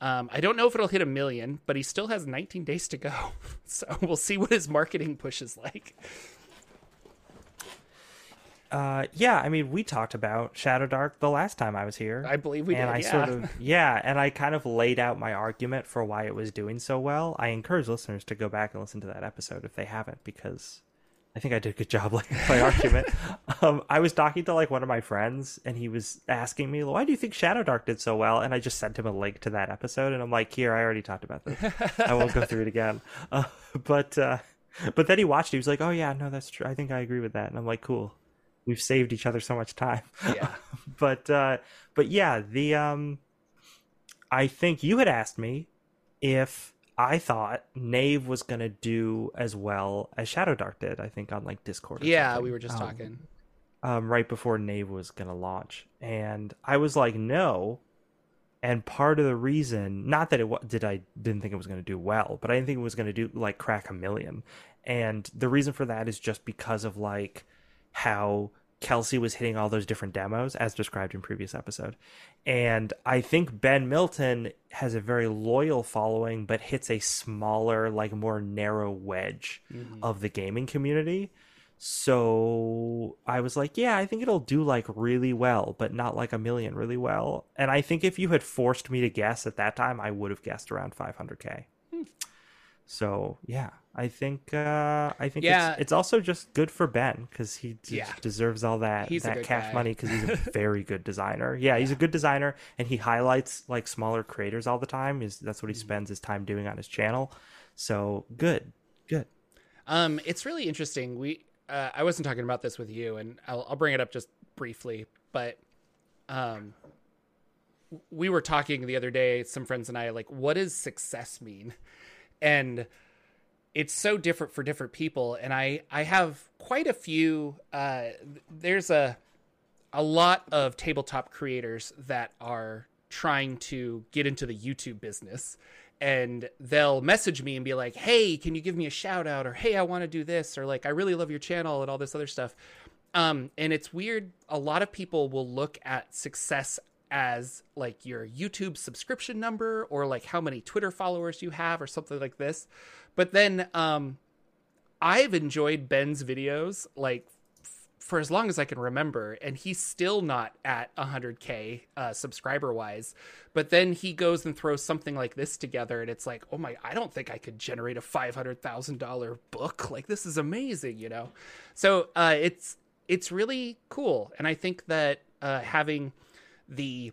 Um, I don't know if it'll hit a million, but he still has 19 days to go. *laughs* So we'll see what his marketing push is like. Uh, yeah, I mean, we talked about Shadow Dark the last time I was here. I believe we and did. I yeah. sort of *laughs* yeah, and I kind of laid out my argument for why it was doing so well. I encourage listeners to go back and listen to that episode if they haven't, because I think I did a good job *laughs* laying my argument. *laughs* Um, I was talking to like one of my friends, and he was asking me, "Why do you think Shadow Dark did so well?" And I just sent him a link to that episode, and I'm like, "Here, I already talked about this. I won't go through it again." Uh, but uh, but then he watched. it. He was like, "Oh yeah, no, that's true. I think I agree with that." And I'm like, "Cool." We've saved each other so much time yeah. *laughs* but uh but yeah the um i think you had asked me if i thought Knave was gonna do as well as shadow dark did i think on like discord or Yeah, something. we were just Um, talking. um right before Knave was gonna launch and i was like no and part of the reason not that it did i didn't think it was going to do well but i didn't think it was going to do like crack a million and the reason for that is just because of like how kelsey was hitting all those different demos as described in previous episode and i think ben milton has a very loyal following but hits a smaller like more narrow wedge Mhm. of the gaming community so I was like, yeah, I think it'll do like really well, but not like a million really well. And I think if you had forced me to guess at that time, I would have guessed around 500k. So yeah, I think uh, I think Yeah. it's, it's also just good for Ben because he d- Yeah. deserves all that He's that cash guy. money because he's a *laughs* very good designer. Yeah, he's a good designer, and he highlights like smaller creators all the time. Is that's Mm-hmm. what he spends his time doing on his channel. So good, good. Um, it's really interesting. We uh, I wasn't talking about this with you, and I'll, I'll bring it up just briefly. But um, we were talking the other day, some friends and I, like, what does success mean? And it's so different for different people. And I I have quite a few. Uh, there's a a lot of tabletop creators that are trying to get into the YouTube business and they'll message me and be like, "Hey, can you give me a shout out?" or "Hey, I want to do this," or like, "I really love your channel," and all this other stuff. Um, and it's weird. A lot of people will look at success as like your YouTube subscription number or like how many Twitter followers you have or something like this. But then um, I've enjoyed Ben's videos like for as long as I can remember, and he's still not at 100k uh, subscriber wise. But then he goes and throws something like this together, and it's like, oh my, I don't think I could generate a five hundred thousand dollar book. *laughs* Like this is amazing, you know. So uh, it's it's really cool, and I think that uh, having the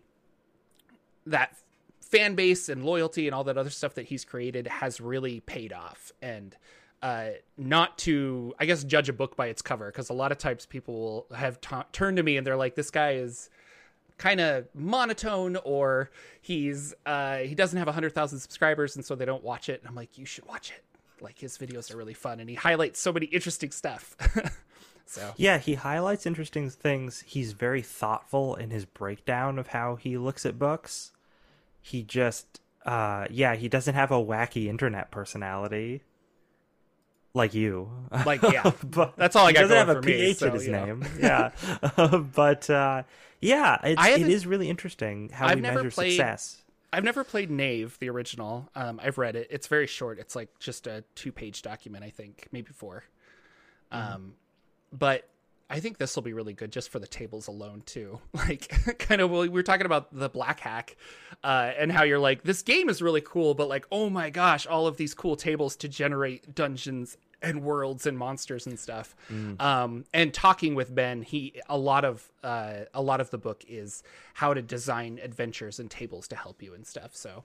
that fan base and loyalty and all that other stuff that he's created has really paid off. And uh, not to i guess judge a book by its cover because a lot of times people will have t- turned to me and they're like this guy is kind of monotone or he's uh, he doesn't have a 100000 subscribers and so they don't watch it. And i'm like you should watch it. Like his videos are really fun. And he highlights so many interesting stuff *laughs* so Yeah, he highlights interesting things. He's very thoughtful in his breakdown of how he looks at books. He just uh, yeah, he doesn't have a wacky internet personality like you. Like, *laughs* yeah, but that's all I got. he doesn't have a for me, PH so, in his you know. name. Yeah, *laughs* but uh, yeah, it's, it is really interesting how I've we measure played- success. I've never played Knave, the original. Um, I've read it. It's very short. It's like just a two-page document, I think, maybe 4 Um, but I think this will be really good just for the tables alone too. *laughs* Like, *laughs* kind of, we were talking about the Black Hack, uh, and how you're like, this game is really cool, but like, oh my gosh, all of these cool tables to generate dungeons and worlds and monsters and stuff. Um, and talking with Ben, he a lot of uh, a lot of the book is how to design adventures and tables to help you and stuff. So.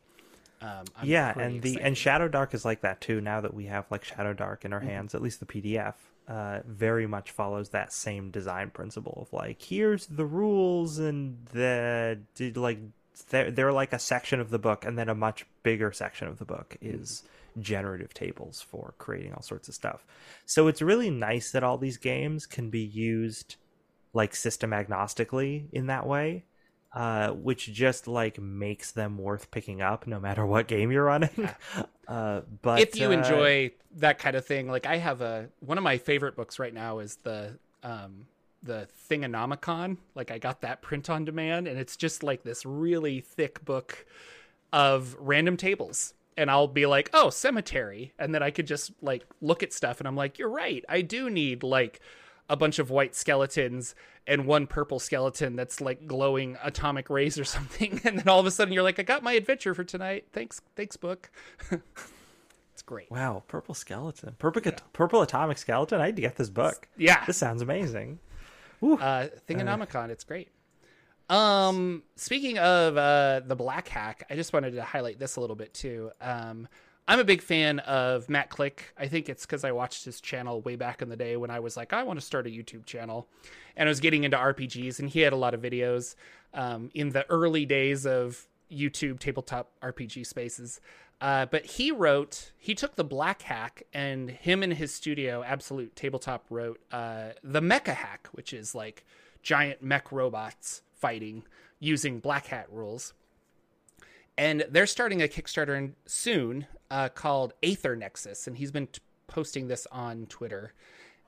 Um, yeah, and the and Shadow Dark is like that too. Now that we have like Shadow Dark in our Mm-hmm. hands, at least the PDF, uh, very much follows that same design principle of like here's the rules and the like they're they're like a section of the book, and then a much bigger section of the book is generative tables for creating all sorts of stuff. So it's really nice that all these games can be used like system agnostically in that way uh, which just like makes them worth picking up no matter what game you're running. *laughs* uh, but if you uh, enjoy that kind of thing, like I have a one of my favorite books right now is the um the Thingonomicon. Like I got that print on demand, and it's just like this really thick book of random tables. And I'll be like, oh, cemetery. And then I could just like look at stuff and I'm like, you're right. I do need like a bunch of white skeletons and one purple skeleton that's like glowing atomic rays or *laughs* something. And then all of a sudden you're like, I got my adventure for tonight. Thanks, thanks, book. *laughs* it's great. wow, purple skeleton, purple purple atomic skeleton. I need to get this book. Yeah. This sounds amazing. uh Thingonomicon, it's great. Um speaking of uh the Black Hack, I just wanted to highlight this a little bit too. Um I'm a big fan of Matt Click. I think it's because I watched his channel way back in the day when I was like, I want to start a YouTube channel. And I was getting into RPGs, and he had a lot of videos um, in the early days of YouTube tabletop RPG spaces. Uh, but he wrote, he took the Black Hack, and him and his studio, Absolute Tabletop, wrote uh, the Mecha Hack, which is like giant mech robots fighting using Black Hack rules and they're starting a Kickstarter soon uh, called Aether Nexus, and he's been t- posting this on Twitter.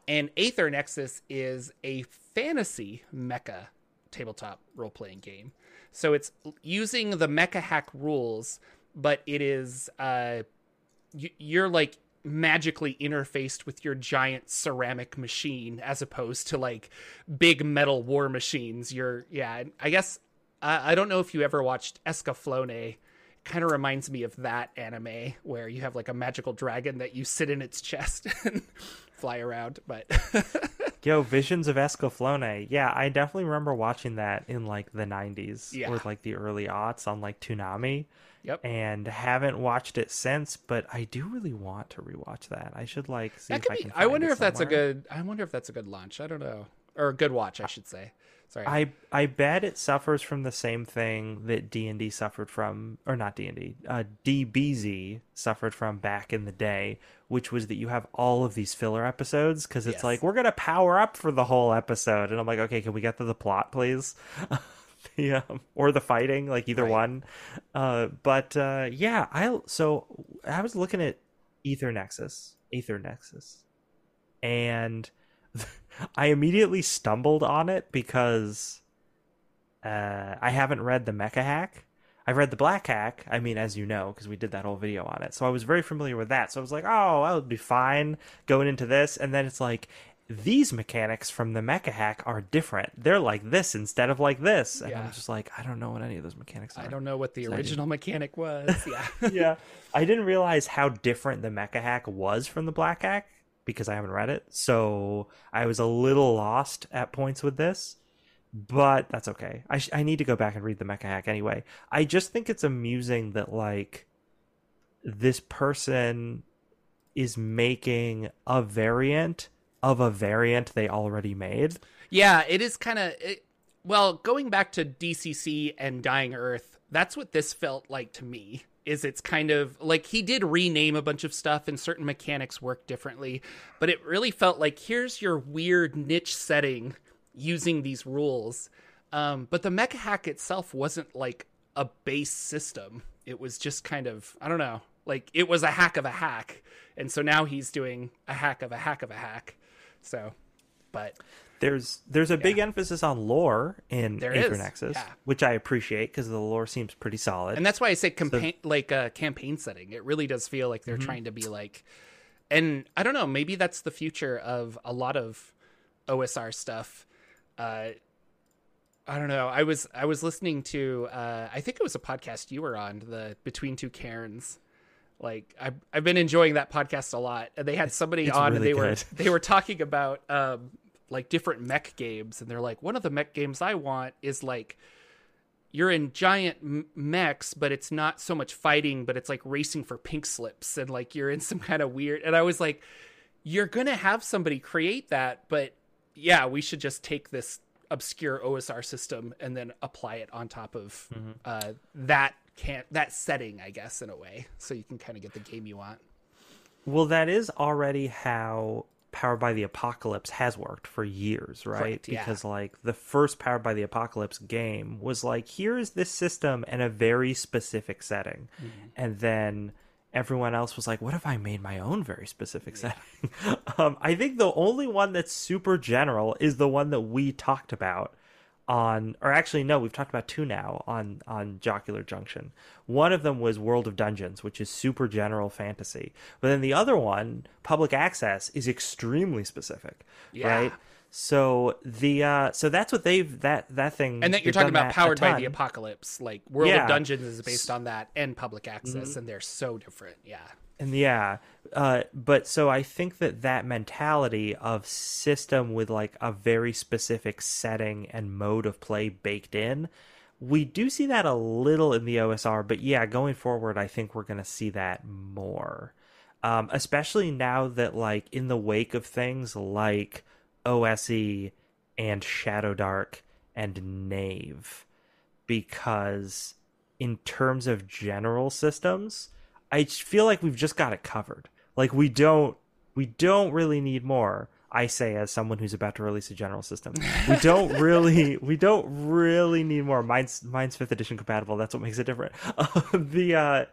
And Aether Nexus is a fantasy mecha tabletop role playing game. So it's using the mecha hack rules, but it is uh, you, you're like magically interfaced with your giant ceramic machine as opposed to like big metal war machines. You're yeah, I guess I I don't know if you ever watched Escaflowne. Kind of reminds me of that anime where you have like a magical dragon that you sit in its chest *laughs* and fly around. But *laughs* Yo, Visions of Escaflowne. Yeah, I definitely remember watching that in like the 90s Yeah. or like the early aughts on like Toonami. Yep. And haven't watched it since, but I do really want to rewatch that. I should like see that if could I be. can. I wonder if that's a good. I wonder if that's a good launch. I don't know, or a good watch, I should say. Sorry. I I bet it suffers from the same thing that D and D suffered from, or not D and D, uh, DBZ suffered from back in the day, which was that you have all of these filler episodes because it's Yes. like we're gonna power up for the whole episode, and I'm like, okay, can we get to the plot, please? *laughs* the um, or the fighting, like either Right. one. Uh, but uh, yeah, I so I was looking at Aether Nexus, Aether Nexus, and *laughs* I immediately stumbled on it because uh, I haven't read the Mecha Hack. I've read the Black Hack. I mean, as you know, because we did that whole video on it, so I was very familiar with that. So I was like, oh, I would be fine going into this, and then it's like. These mechanics from the Mecha Hack are different. They're like this instead of like this. And I'm just like, I don't know what any of those mechanics are I don't know what the Exciting. original mechanic was. *laughs* Yeah. yeah. I didn't realize how different the Mecha Hack was from the Black Hack because I haven't read it. So I was a little lost at points with this, but that's okay. I, sh- I need to go back and read the Mecha Hack anyway. I just think it's amusing that, like, this person is making a variant of a variant they already made. Yeah, it is kind of well, going back to DCC and Dying Earth, that's what this felt like to me. Is it's kind of like he did rename a bunch of stuff and certain mechanics work differently, but it really felt like here's your weird niche setting using these rules. Um, but the mecha hack itself wasn't like a base system. it was just kind of I don't know, like it was a hack of a hack, and so now he's doing a hack of a hack of a hack. So, but there's there's a big emphasis on lore in Aether Nexus, yeah. which I appreciate because the lore seems pretty solid. and that's why I say campaign like a campaign setting. It really does feel like they're trying to be like, and I don't know, maybe that's the future of a lot of OSR stuff. Uh, I don't know. I was I was listening to uh, I think it was a podcast you were on the Between Two Cairns. Like I've I've been enjoying that podcast a lot, and they had somebody it's on, and really they were they were talking about um, like different mech games, and they're like, one of the mech games I want is like you're in giant mechs, but it's not so much fighting, but it's like racing for pink slips, and like you're in *laughs* some kind of weird. And I was like, you're gonna have somebody create that, but yeah, we should just take this obscure OSR system and then apply it on top of uh, that can't that setting, I guess, in a way, so you can kind of get the game you want. Well, that is already how Powered by the Apocalypse has worked for years, right? Correct, yeah. Because like the first Powered by the Apocalypse game was like, here's this system in a very specific setting, Mm-hmm. and then everyone else was like, what if I made my own very specific setting? *laughs* um, I think the only one that's super general is the one that we talked about on or actually no we've talked about two now on on jocular junction. One of them was world of dungeons which is super general fantasy. But then the other one public access is extremely specific Yeah. right so the uh so that's what they've that that thing And that you're talking about powered by the apocalypse, like World Yeah. Mm-hmm. of Dungeons is based on that and public access, and they're so different. Yeah. And yeah, uh, but so I think that that mentality of system with like a very specific setting and mode of play baked in, we do see that a little in the OSR. But yeah, going forward, I think we're going to see that more, um, especially now that like in the wake of things like OSE and Shadow Dark and Knave, because in terms of general systems, I feel like we've just got it covered. Like we don't we don't really need more. I say as someone who's about to release a general system. We don't *laughs* really we don't really need more. Mine's mine's 5th edition compatible. That's what makes it different. *laughs* the uh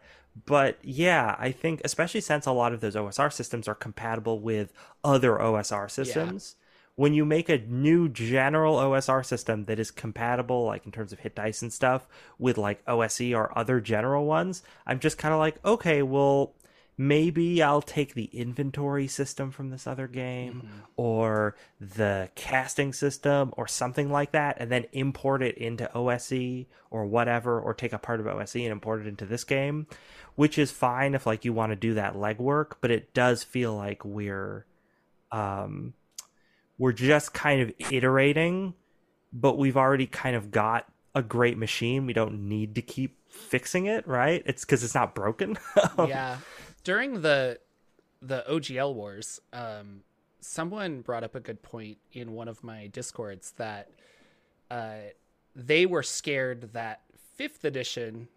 but yeah, I think especially since a lot of those OSR systems are compatible with other OSR systems, when you make a new general OSR system that is compatible, like in terms of hit dice and stuff, with like OSE or other general ones, I'm just kind of like, okay, well, maybe I'll take the inventory system from this other game or the casting system or something like that and then import it into OSE or whatever or take a part of OSE and import it into this game which is fine if like you want to do that legwork but it does feel like we're um we're just kind of iterating but we've already kind of got a great machine. We don't need to keep fixing it right? It's because it's not broken. *laughs* Yeah. During the the OGL wars, um, someone brought up a good point in one of my discords that uh, they were scared that fifth edition,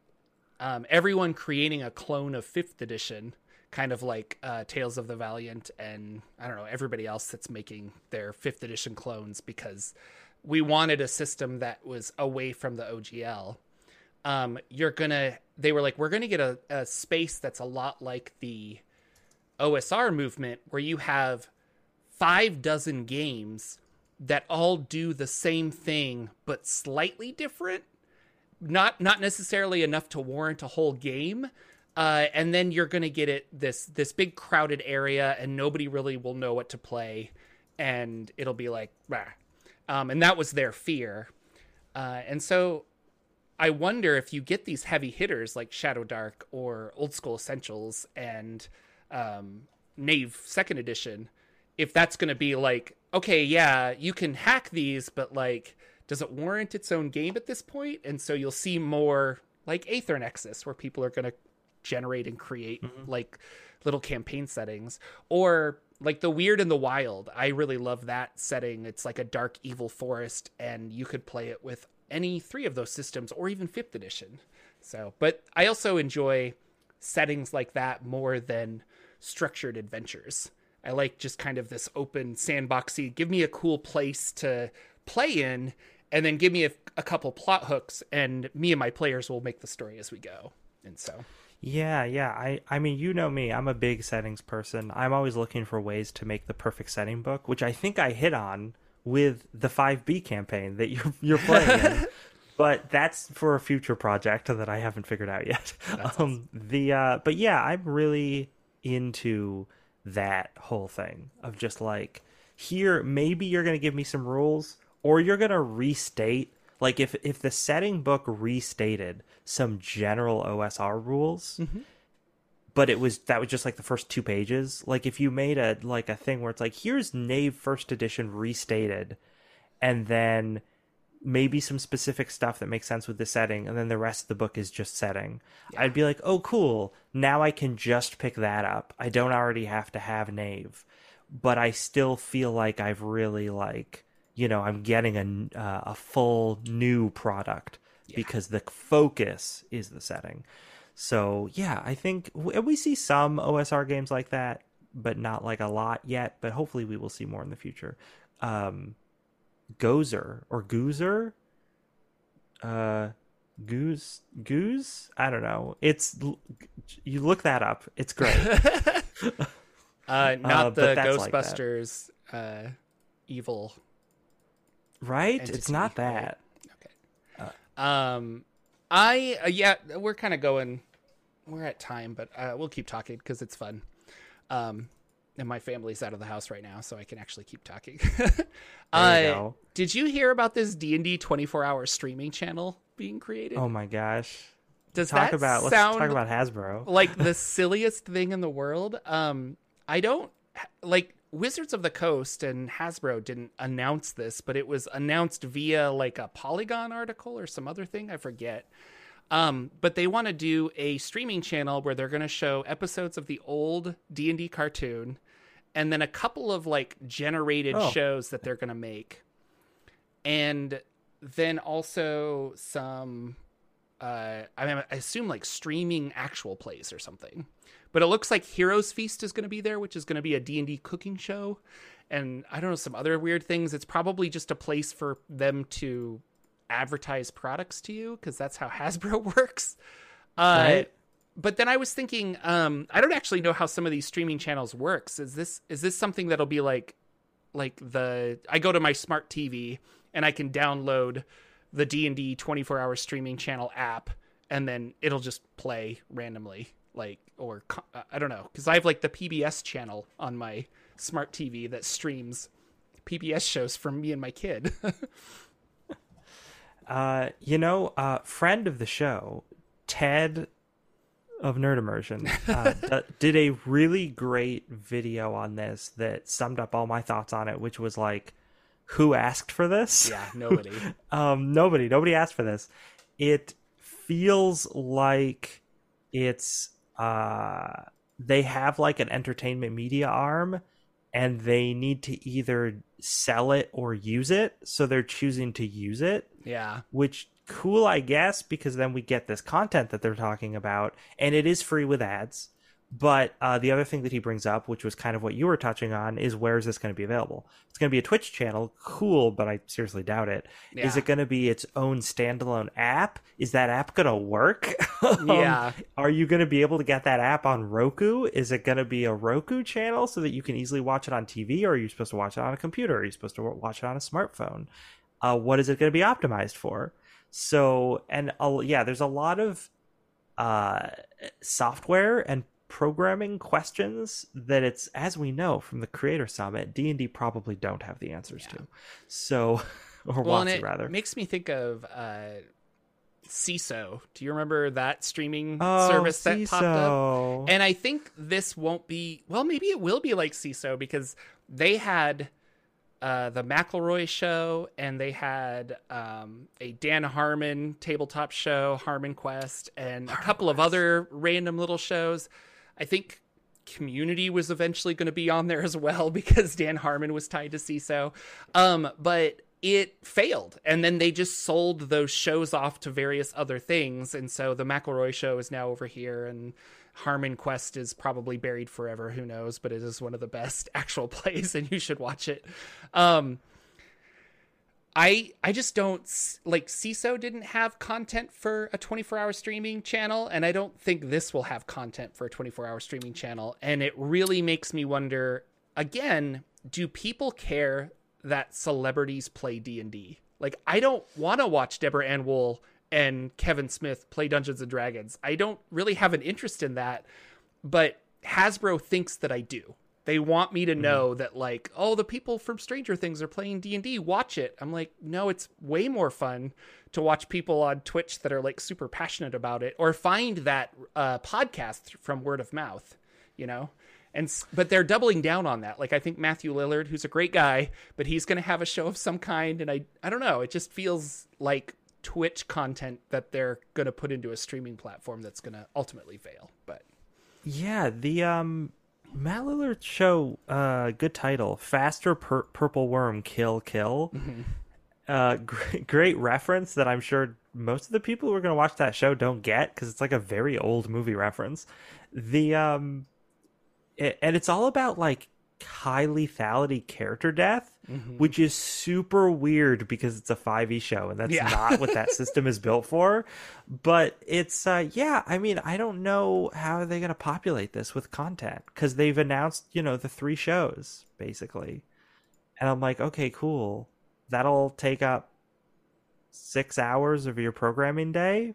um, everyone creating a clone of fifth edition, kind of like uh, Tales of the Valiant and I don't know everybody else that's making their fifth edition clones because we wanted a system that was away from the OGL um, you're gonna they were like we're gonna get a, a space that's a lot like the osr movement where you have five dozen games that all do the same thing but slightly different. Not not necessarily enough to warrant a whole game uh, and then you're gonna get it this this big crowded area and nobody really will know what to play and it'll be like um, and that was their fear uh, and so I wonder if you get these heavy hitters like Shadow Dark or Old School Essentials and um, Knave Second Edition, if that's going to be like, okay, yeah, you can hack these, but like, does it warrant its own game at this point? And so you'll see more like Aether Nexus, where people are going to generate and create mm-hmm. like little campaign settings, or like the Weird and the Wild. I really love that setting. It's like a dark, evil forest, and you could play it with any three of those systems or even fifth edition. So, but I also enjoy settings like that more than structured adventures. I like just kind of this open sandboxy, give me a cool place to play in, and then give me a, a couple plot hooks, and me and my players will make the story as we go. And so Yeah, yeah. I, I mean, you know me. I'm a big settings person. I'm always looking for ways to make the perfect setting book, which I think I hit on with the 5B campaign that you're you're playing in. *laughs* But that's for a future project that I haven't figured out yet. *laughs* Um, the uh, but yeah, I'm really into that whole thing of just like here maybe you're going to give me some rules or you're going to restate like if if the setting book restated some general OSR rules mm-hmm. but it was that was just like the first two pages like if you made a like a thing where it's like here's Knave first edition restated and then maybe some specific stuff that makes sense with the setting and then the rest of the book is just setting i'd be like oh cool. Now i can just pick that up. I don't already have to have knave. But i still feel like i've really like you know i'm getting a uh, a full new product because the focus is the setting so yeah i think w- we see some osr games like that but not like a lot yet but hopefully we will see more in the future um Gozer or Goozer. Uh, Goose Goose. I don't know. It's you look that up. It's great. *laughs* *laughs* uh, not but the that's like. Ghostbusters uh, evil. Right? Entity, it's not right? that. Um, I uh, yeah, we're kind of going. We're at time, but uh, we'll keep talking because it's fun. Um, and my family's out of the house right now, so I can actually keep talking. *laughs* uh, you. Did you hear about this D and D twenty four hour streaming channel being created? Oh my gosh. Does Talk that about let's sound talk about Hasbro. like the silliest thing in the world. Um, I don't like Wizards of the Coast and Hasbro didn't announce this, but it was announced via like a Polygon article or some other thing. I forget. Um, but they want to do a streaming channel where they're going to show episodes of the old D and D cartoon, and then a couple of like generated Oh. shows that they're going to make, and then also some uh, I mean, I assume like streaming actual plays or something. But it looks like Heroes Feast is going to be there, which is going to be a D&D cooking show. And I don't know, some other weird things. It's probably just a place for them to advertise products to you because that's how *laughs* Hasbro works. Uh, Right. But then I was thinking, um, I don't actually know how some of these streaming channels works. Is this is this something that'll be like like the I go to my smart TV and I can download the D&D 24-hour streaming channel app and then it'll just play randomly like or uh, I don't know cuz I have like the PBS channel on my smart TV that streams PBS shows from me and my kid. *laughs* Uh, you know, uh, friend of the show, Ted of Nerd Immersion, uh, *laughs* d- did a really great video on this that summed up all my thoughts on it, which was like, who asked for this? yeah, *laughs* nobody. um, nobody, nobody asked for this. It feels like it's uh, they have like an entertainment media arm, and they need to either sell it or use it, so they're choosing to use it Yeah. which cool i guess because then we get this content that they're talking about and it is free with ads but uh, the other thing that he brings up which was kind of what you were touching on is where is this going to be available? It's going to be a twitch channel. Cool but i seriously doubt it. Is Yeah. it going to be its own standalone app? Is that app going to work? *laughs* Um, Yeah. are you going to be able to get that app on roku? Is it going to be a roku channel so that you can easily watch it on tv or are you supposed to watch it on a computer? Are you supposed to watch it on a smartphone? Uh, what is it going to be optimized for? So and uh, yeah there's a lot of uh, software and programming questions that it's as we know from the creator summit d&d probably don't have the answers to so *laughs* or Well, wants it rather makes me think of uh Seeso. Do you remember that streaming oh service that popped up? Seeso. And I think this won't be well, maybe it will be like Seeso because they had uh, the McElroy show and they had um, a Dan Harmon tabletop show, Harmon Quest, and a couple of other random little shows. I think Community was eventually going to be on there as well *laughs* because Dan Harmon was tied to Seeso. Um, but it failed. And then they just sold those shows off to various other things. And so the McElroy show is now over here and Harmon Quest is probably buried forever. Who knows? But it is one of the best *laughs* actual plays and you should watch it. Um, I I just don't like Seeso didn't have content for a 24-hour streaming channel and I don't think this will have content for a 24-hour streaming channel and it really makes me wonder again, do people care that celebrities play D&D? Like I don't want to watch Deborah Ann Woll and Kevin Smith play Dungeons and Dragons. I don't really have an interest in that, but Hasbro thinks that I do. They want me to know mm-hmm. that like, oh, the people from Stranger Things are playing D&D, watch it. I'm like, no, it's way more fun to watch people on Twitch that are like super passionate about it or find that uh, podcast from word of mouth, you know? And but they're doubling down on that. Like I think Matthew Lillard, who's a great guy, but he's going to have a show of some kind and I I don't know, it just feels like Twitch content that they're going to put into a streaming platform that's going to ultimately fail. But yeah, the um Matt Lillard show, uh, good title, Faster Pur- Purple Worm Kill Kill. Mm-hmm. Uh, great, great reference that I'm sure most of the people who are going to watch that show don't get because it's like a very old movie reference. The um, it, and it's all about like high lethality character death, mm-hmm. which is super weird because it's a 5e show and that's yeah. not what that *laughs* system is built for. But it's uh yeah, I mean, I don't know how they're going to populate this with content cuz they've announced, you know, the three shows basically. And I'm like, okay, cool. That'll take up 6 hours of your programming day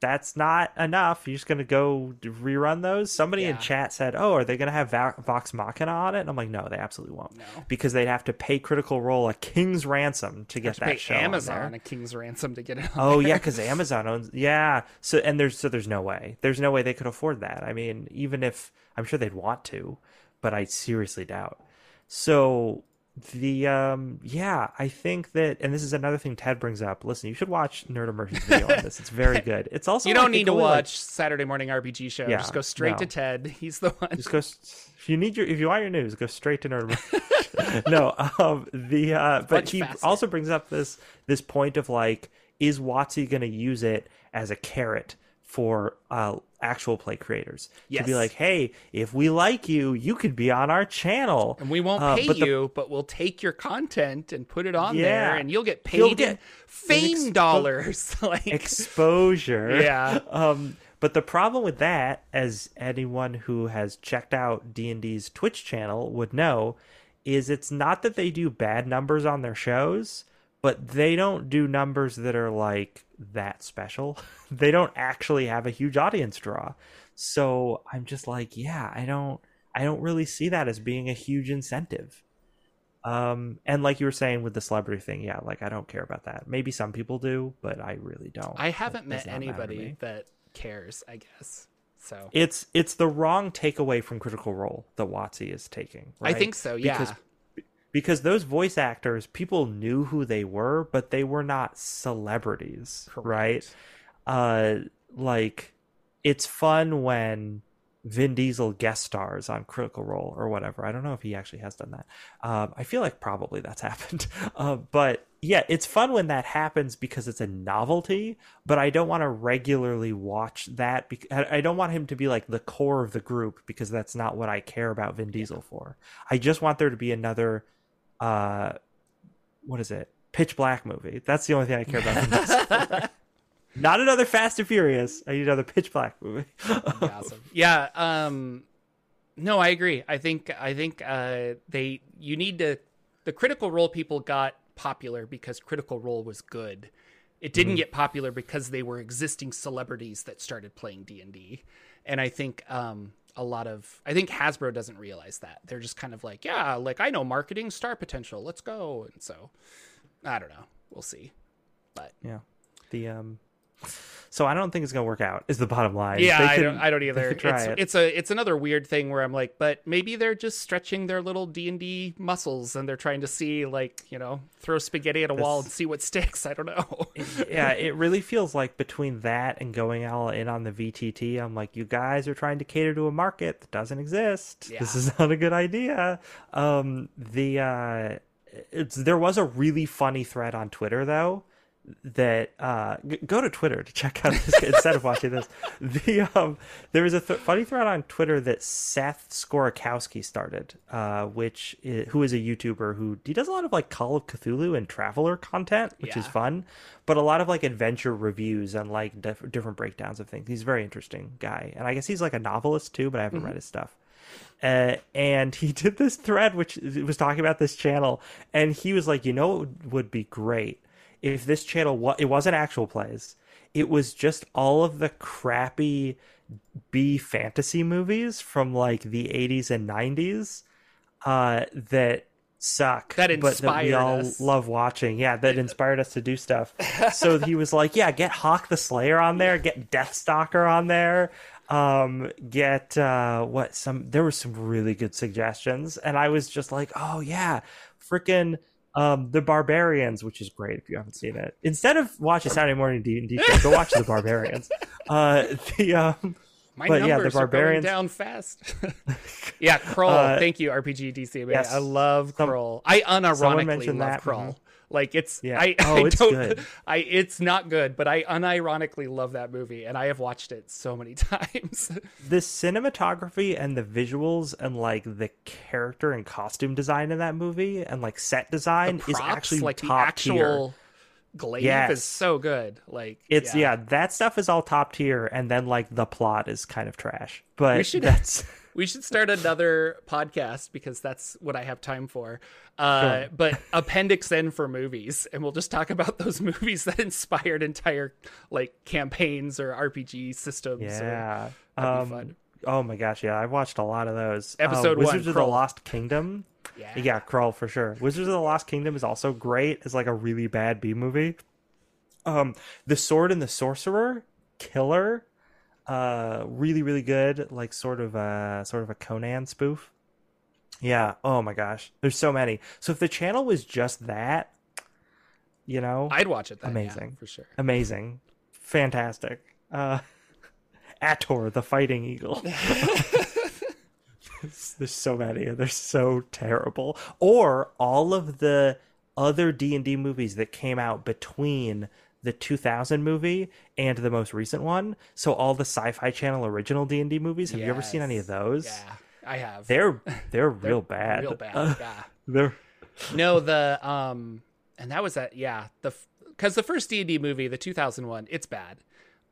that's not enough. You're just gonna go rerun those. Somebody yeah. in chat said, "Oh, are they gonna have Vox Machina on it?" And I'm like, "No, they absolutely won't, no. because they'd have to pay Critical Role a king's ransom to get to that show. Amazon a king's ransom to get it. oh there. yeah, because *laughs* Amazon owns. Yeah, so and there's so there's no way. There's no way they could afford that. I mean, even if I'm sure they'd want to, but I seriously doubt. So the um yeah i think that and this is another thing ted brings up. Listen you should watch nerd immersion's video on this. It's very *laughs* good. It's also you don't need to watch like, saturday morning rpg show. Yeah, just go straight no. to ted. *laughs* He's the one. Just go if you need your if you want your news go straight to nerd *laughs* no um the uh but he also brings up this this point of like is WotC going to use it as a carrot for uh, actual play creators yes. to be like, hey, if we like you, you could be on our channel, and we won't uh, pay but the... you, but we'll take your content and put it on yeah. there, and you'll get paid you'll get fame expo- dollars, *laughs* like exposure. *laughs* Yeah. Um, but the problem with that, as anyone who has checked out D and D's Twitch channel would know, is it's not that they do bad numbers on their shows, but they don't do numbers that are like that special. *laughs* they don't actually have a huge audience draw. So I'm just like, yeah, I don't I don't really see that as being a huge incentive. Um and like you were saying with the celebrity thing, yeah, like I don't care about that. Maybe some people do, but I really don't. I haven't met anybody that cares, I guess. So it's it's the wrong takeaway from Critical Role that WotC is taking. Right? I think so, yeah. Because because those voice actors people knew who they were but they were not celebrities Correct. right uh like it's fun when Vin Diesel guest stars on Critical Role or whatever. I don't know if he actually has done that. Um, I feel like probably that's *laughs* happened. Uh, but yeah, it's fun when that happens because it's a novelty. But I don't want to regularly watch that. Because I don't want him to be like the core of the group because that's not what I care about Vin Diesel for. I just want there to be another uh, what is it? Pitch Black movie. That's the only thing I care about. *laughs* Not another Fast and Furious. I need another Pitch Black movie. awesome. Yeah. Um, no, I agree. I think I think uh, they you need to the Critical Role people got popular because Critical Role was good. It didn't mm-hmm. get popular because they were existing celebrities that started playing D and D, and I think um, a lot of I think Hasbro doesn't realize that. They're just kind of like, yeah, like I know marketing star potential. Let's go. And so I don't know. We'll see. But yeah. The um so I don't think it's gonna work out. Is the bottom line? Yeah, I don't. I don't either. It's, it. it's, a. It's another weird thing where I'm like, but maybe they're just stretching their little D and D muscles, and they're trying to see, like, you know, throw spaghetti at a this, wall and see what sticks. *laughs* I don't know. *laughs* yeah, it really feels like between that and going all in on the VTT, I'm like, you guys are trying to cater to a market that doesn't exist. Yeah. This is *laughs* not a good idea. Um, the uh, it's there was a really funny thread on Twitter though that uh, g- go to Twitter to check out this instead of watching this. *laughs* The um, there was a th- funny thread on Twitter that Seth Skorkowsky started, uh, which is, who is a YouTuber who he does a lot of like Call of Cthulhu and Traveller content, which is fun, but a lot of like adventure reviews and like diff- different breakdowns of things. He's a very interesting guy, and I guess he's like a novelist too, but I haven't read his stuff. Uh, and he *laughs* did this thread which was talking about this channel and he was like you know what would- would be great if this channel it wasn't actual plays it was just all of the crappy b fantasy movies from like the 80s and 90s uh that suck That inspired but that we all us. love watching. Yeah that inspired us to do stuff. *laughs* So he was like yeah get hawk the slayer on there get deathstalker on there um get uh what some there were some really good suggestions. And i was just like oh yeah freaking um the barbarians which is great if you haven't seen it instead of watching saturday morning d&d show, go *laughs* watch the barbarians uh the um My But yeah, the numbers barbarians- are going down fast. *laughs* yeah, Krull. Uh, Thank you, RPG DCMA. yes. I love Some- Krull. I unironically love that, Krull. Like it's Yeah. I, *laughs* Oh, I it's don't good. *laughs* I it's not good, but I unironically love that movie and I have watched it so many *laughs* times. the cinematography and the visuals and like the character and costume design in that movie and like set design The is actually like the top tier. actual glaive Yes. is so good. Like It's yeah. that stuff is all top tier, and then like the plot is kind of trash. But We should- that's We should start another podcast because that's what I have time for. Uh, Sure. *laughs* But Appendix N for movies, and we'll just talk about those *laughs* movies that inspired entire like campaigns or RPG systems. yeah. that'd Um, fun. Oh my gosh, yeah, I watched a lot of those. Uh, Episode one, Wizards of the Lost Kingdom. yeah. Yeah, Krull for sure. Wizards of the Lost Kingdom is also great. It's like a really bad B movie. Um, The Sword and the Sorcerer, killer. Uh, really, really good. Like sort of a sort of a Conan spoof. Yeah. Oh my gosh, there's so many. So if the channel was just that, you know, I'd watch it. Then, yeah, Amazing. for sure. amazing, fantastic. Uh, *laughs* Ator, the fighting eagle. *laughs* There's so many, and they're so terrible. Or all of the other D and D movies that came out between the 2000 movie and the most recent one. So all the Sci-Fi Channel original D and D movies. Have you ever seen any of those? Yeah, I have. *laughs* They're they're real bad. Real bad. Uh, *laughs* yeah. they're No, the um, and that was that. Yeah, the because the first D and D movie, the 2001, it's bad.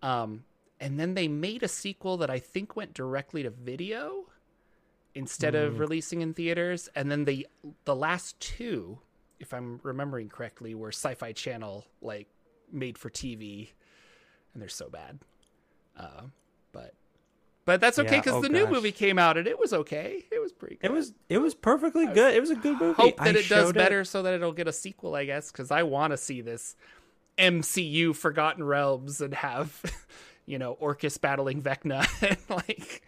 Um, and then they made a sequel that I think went directly to video instead Hmm. of releasing in theaters. And then the the last two, if I'm remembering correctly, were Sci-Fi Channel like made for TV, and they're so bad. Uh, but but that's okay Yeah, because oh the new movie came out and it was okay. It was pretty. good it was it was perfectly good. It was a good movie. hope I that it does better so that it'll get a sequel, I guess, because I want to see this MCU Forgotten Realms and have, *laughs* you know, Orcus battling Vecna *laughs* and like,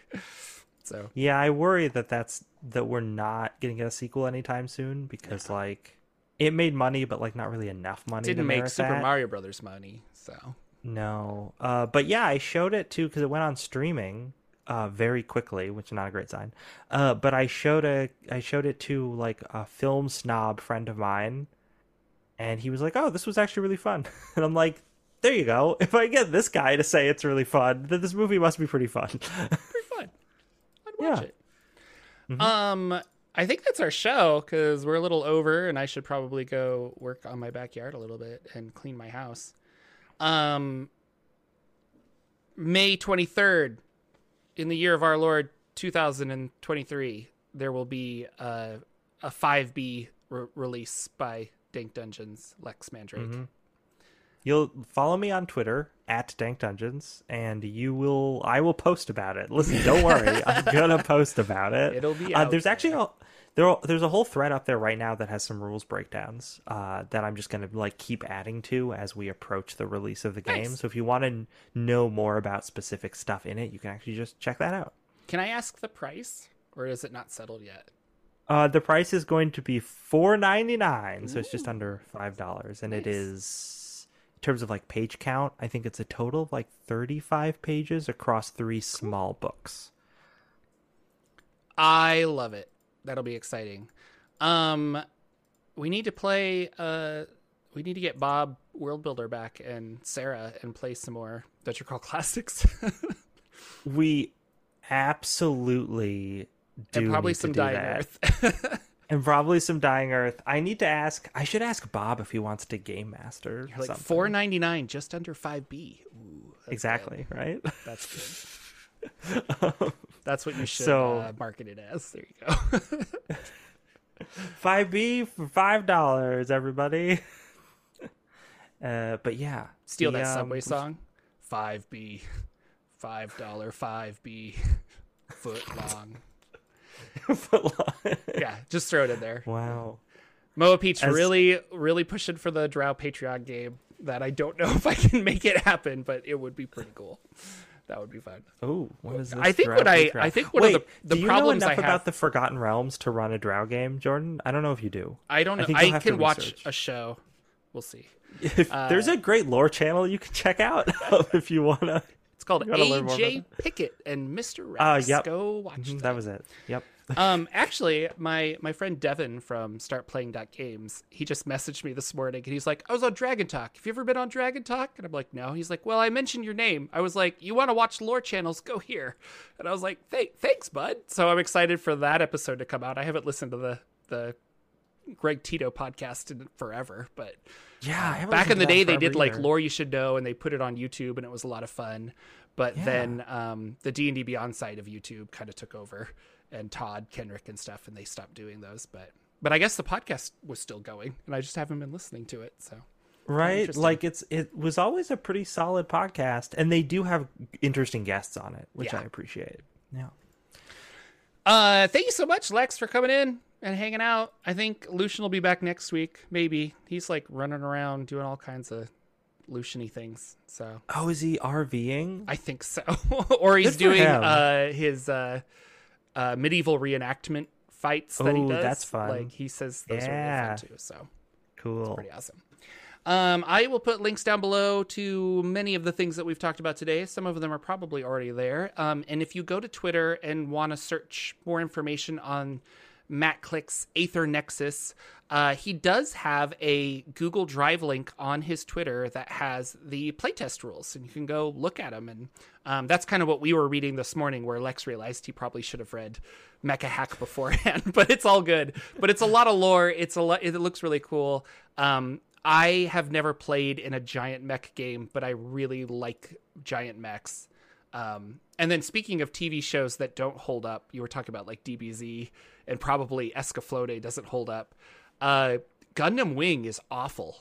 so Yeah, I worry that that's that we're not getting a sequel anytime soon because like it made money, but like not really enough money. didn't make Super that. Mario Brothers money. So No, uh, but yeah, I showed it too because it went on streaming uh, very quickly, which is not a great sign. Uh, but I showed a I showed it to like a film snob friend of mine, and he was like, "Oh, this was actually really fun," *laughs* and I'm like. There you go. If I get this guy to say it's really fun, then this movie must be pretty fun. pretty fun. I'd *laughs* watch Yeah. it. Um, I think that's our show because we're a little over, and I should probably go work on my backyard a little bit and clean my house. Um, May twenty third, in the year of our Lord two thousand and twenty three, there will be a a five B re- release by Dank Dungeons Lex Mandrake. Mhm. You'll follow me on Twitter at Dank Dungeons, and you will. I will post about it. Listen, don't worry, *laughs* I'm gonna post about it. It'll be Uh, there's actually a there. There's a whole thread up there right now that has some rules breakdowns uh, that I'm just gonna like keep adding to as we approach the release of the game. So if you want to know more about specific stuff in it, you can actually just check that out. Can I ask the price, or is it not settled yet? Uh, the price is going to be four ninety nine, so it's just under five dollars, and it Nice. is in terms of like page count. I think it's a total of like thirty five pages across three small books. I love it. That'll be exciting. Um, we need to play. Uh, we need to get Bob World Builder back and Sarah and play some more Adventure Crawl classics. *laughs* we absolutely do and probably some Dying that. Earth. *laughs* and probably some dying earth i need to ask i should ask bob if he wants to game master You're like something. four ninety nine, just under five B. Exactly right. That's good. *laughs* *laughs* That's what you should So- uh, market it as. There you go. *laughs* 5b for five dollars everybody *laughs* uh but yeah Steal the, that um, subway song. Five B, five dollar five B, Foot long. foot long. Yeah, just throw it in there. wow Moa Peach As- really, really pushing for the Drow Patreon game. That I don't know if I can make it happen, but it would be pretty cool. That would be fun. oh what is this I think what I-? I think one of Wait, the- the do you problems know I enough have- about the forgotten realms to run a drow game jordan i don't know if you do I don't I know. I, to can watch a show. We'll see. *laughs* if Uh, there's a great lore channel you can check out *laughs* if you want to It's called You gotta learn more AJ Pickett and MrRhexx. Uh, yep. Go watch that that. was it yep *laughs* um, actually, my my friend Devin from StartPlaying.Games, he just messaged me this morning, and he's like, "I was on Dragon Talk. Have you ever been on Dragon Talk?" And I'm like, "No." He's like, "Well, I mentioned your name. I was like, you want to watch lore channels? Go here." And I was like, "Th- "Thanks, bud." So I'm excited for that episode to come out. I haven't listened to the the Greg Tito podcast in forever, but yeah I back in the day they did like lore you should know and they put it on youtube and it was a lot of fun. But Yeah. then um, the d&d beyond side of youtube kind of took over and todd kenreck and stuff and they stopped doing those. But but i guess the podcast was still going and i just haven't been listening to it so. Right? Like it's it was always a pretty solid podcast and they do have interesting guests on it which Yeah. i appreciate. Yeah. Uh thank you so much lex for coming in and hanging out i think lucien will be back next week maybe he's like running around doing all kinds of Luciany things so oh is he rving I think so. *laughs* or he's Good doing uh, his uh, uh, medieval reenactment fights that he does. that's fun. Like he says those are Yeah. really fun too. So cool pretty awesome. Um, I will put links down below to many of the things that we've talked about today. Some of them are probably already there. Um, and if you go to Twitter and want to search more information on Matt Click's Aether Nexus, uh, he does have a Google Drive link on his Twitter that has the playtest rules, and you can go look at them. And um, that's kind of what we were reading this morning, where Lex realized he probably should have read Mecha Hack beforehand, *laughs* but it's all good. But it's a lot of lore. It's a lot. It looks really cool. Um, I have never played in a giant mech game, but I really like giant mechs. Um, and then speaking of TV shows that don't hold up, you were talking about like DBZ and probably Escaflowne doesn't hold up. Uh, Gundam Wing is awful.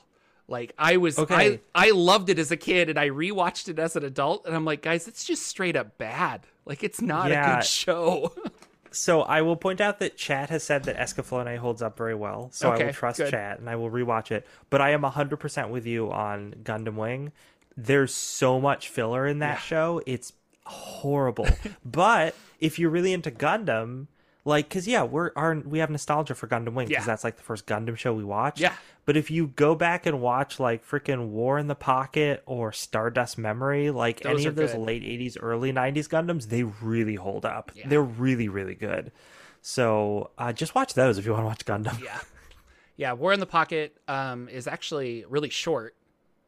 Like I was, Okay. I I loved it as a kid, and I rewatched it as an adult, and I'm like, guys, it's just straight up bad. Like it's not a good show. *laughs* so i will point out that chat has said that escaflowne holds up very well so i will trust good. chat and i will rewatch it but i am 100% with you on gundam wing there's so much filler in that Yeah. show it's horrible *laughs* but if you're really into gundam like because yeah we're our, we have nostalgia for gundam wing because Yeah. that's like the first gundam show we watched Yeah. but if you go back and watch like freaking war in the pocket or stardust memory like Those any of those good. late 80s early 90s gundams they really hold up Yeah. they're really really good so uh, just watch those if you want to watch gundam yeah, yeah. War in the Pocket um, is actually really short.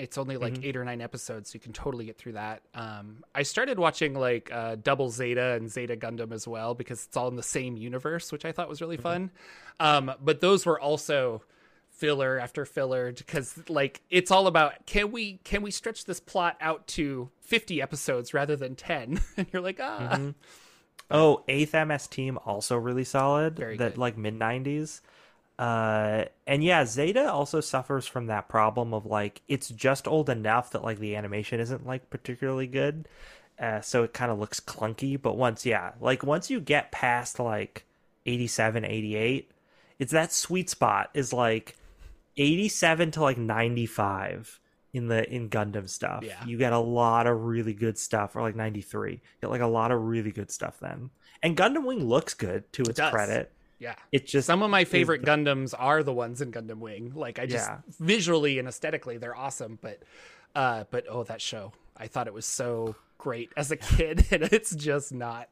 It's only like Mm-hmm. eight or nine episodes, so you can totally get through that. Um, I started watching like uh, Double Zeta and Zeta Gundam as well because it's all in the same universe, which I thought was really Mm-hmm. fun. Um, but those were also filler after filler because like it's all about can we can we stretch this plot out to 50 episodes rather than 10 *laughs* and you're like ah Mm-hmm. Oh, eighth MS team also really solid. Very that good. like mid nineties. Uh, and yeah, Zeta also suffers from that problem of like it's just old enough that like the animation isn't like particularly good, uh, so it kind of looks clunky. But once, yeah, like once you get past like 87, 88, it's that sweet spot is like 87 to like 95 in the in Gundam stuff. Yeah. You get a lot of really good stuff or like 93. You get like a lot of really good stuff then. And Gundam Wing looks good to its does. credit. Yeah It's just some of my favorite Gundams are the ones in Gundam Wing. Like I just Yeah. visually and aesthetically they're awesome, but uh but oh that show. I thought it was so great as a kid *laughs* and it's just not.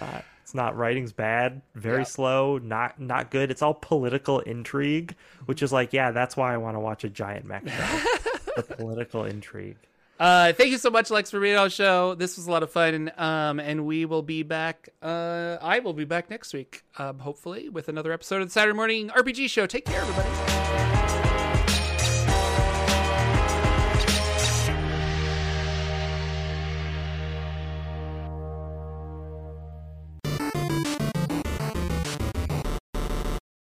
not. It's not writing's bad, very Yeah. slow, not not good. It's all political intrigue, which is like, yeah, that's why I want to watch a giant mech show. *laughs* the political intrigue. Uh, thank you so much, Lex, for being on the show. This was a lot of fun. Um, and we will be back. Uh, I will be back next week, um, hopefully, with another episode of the Saturday Morning RPG Show. Take care, everybody.